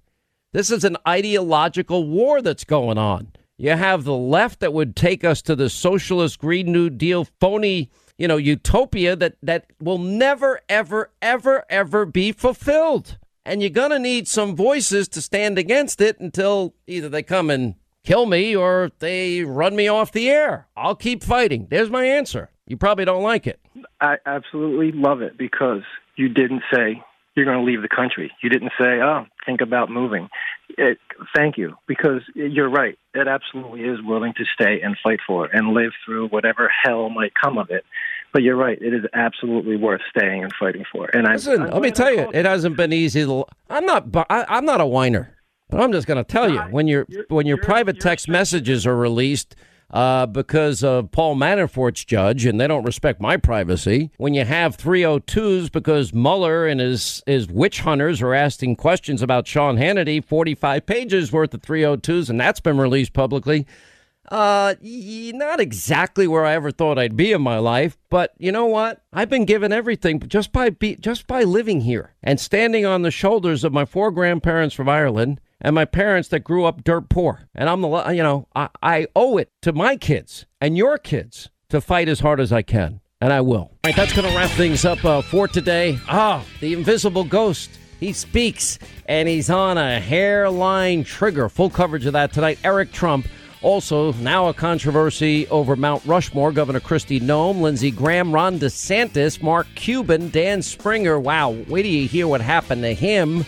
This is an ideological war that's going on. You have the left that would take us to the socialist Green New Deal phony you know, utopia that, that will never, ever, ever, ever be fulfilled. And you're going to need some voices to stand against it until either they come and kill me or they run me off the air. I'll keep fighting. There's my answer. You probably don't like it. I absolutely love it because you didn't say you're going to leave the country. You didn't say, "Oh, think about moving." It, thank you, because you're right. It absolutely is willing to stay and fight for it and live through whatever hell might come of it. But you're right. It is absolutely worth staying and fighting for. And I, Listen, let me tell you, it hasn't been easy. To, I'm not. I, I'm not a whiner, but I'm just going to tell you when your when your private text messages are released uh, because of Paul Manafort's judge, and they don't respect my privacy. When you have 302s because Mueller and his, his witch hunters are asking questions about Sean Hannity, 45 pages worth of 302s, and that's been released publicly. Uh, not exactly where I ever thought I'd be in my life, but you know what? I've been given everything just by be, just by living here and standing on the shoulders of my four grandparents from Ireland and my parents that grew up dirt poor. And I'm the, you know, I, I owe it to my kids and your kids to fight as hard as I can. And I will. All right, that's going to wrap things up uh, for today. Ah, the invisible ghost. He speaks and he's on a hairline trigger. Full coverage of that tonight. Eric Trump. Also, now a controversy over Mount Rushmore. Governor Kristi Noem, Lindsey Graham, Ron DeSantis, Mark Cuban, Dan Springer. Wow, wait till you hear what happened to him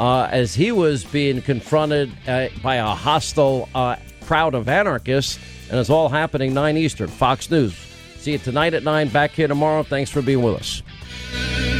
uh, as he was being confronted uh, by a hostile uh, crowd of anarchists. And it's all happening 9 Eastern, Fox News. See you tonight at 9, back here tomorrow. Thanks for being with us.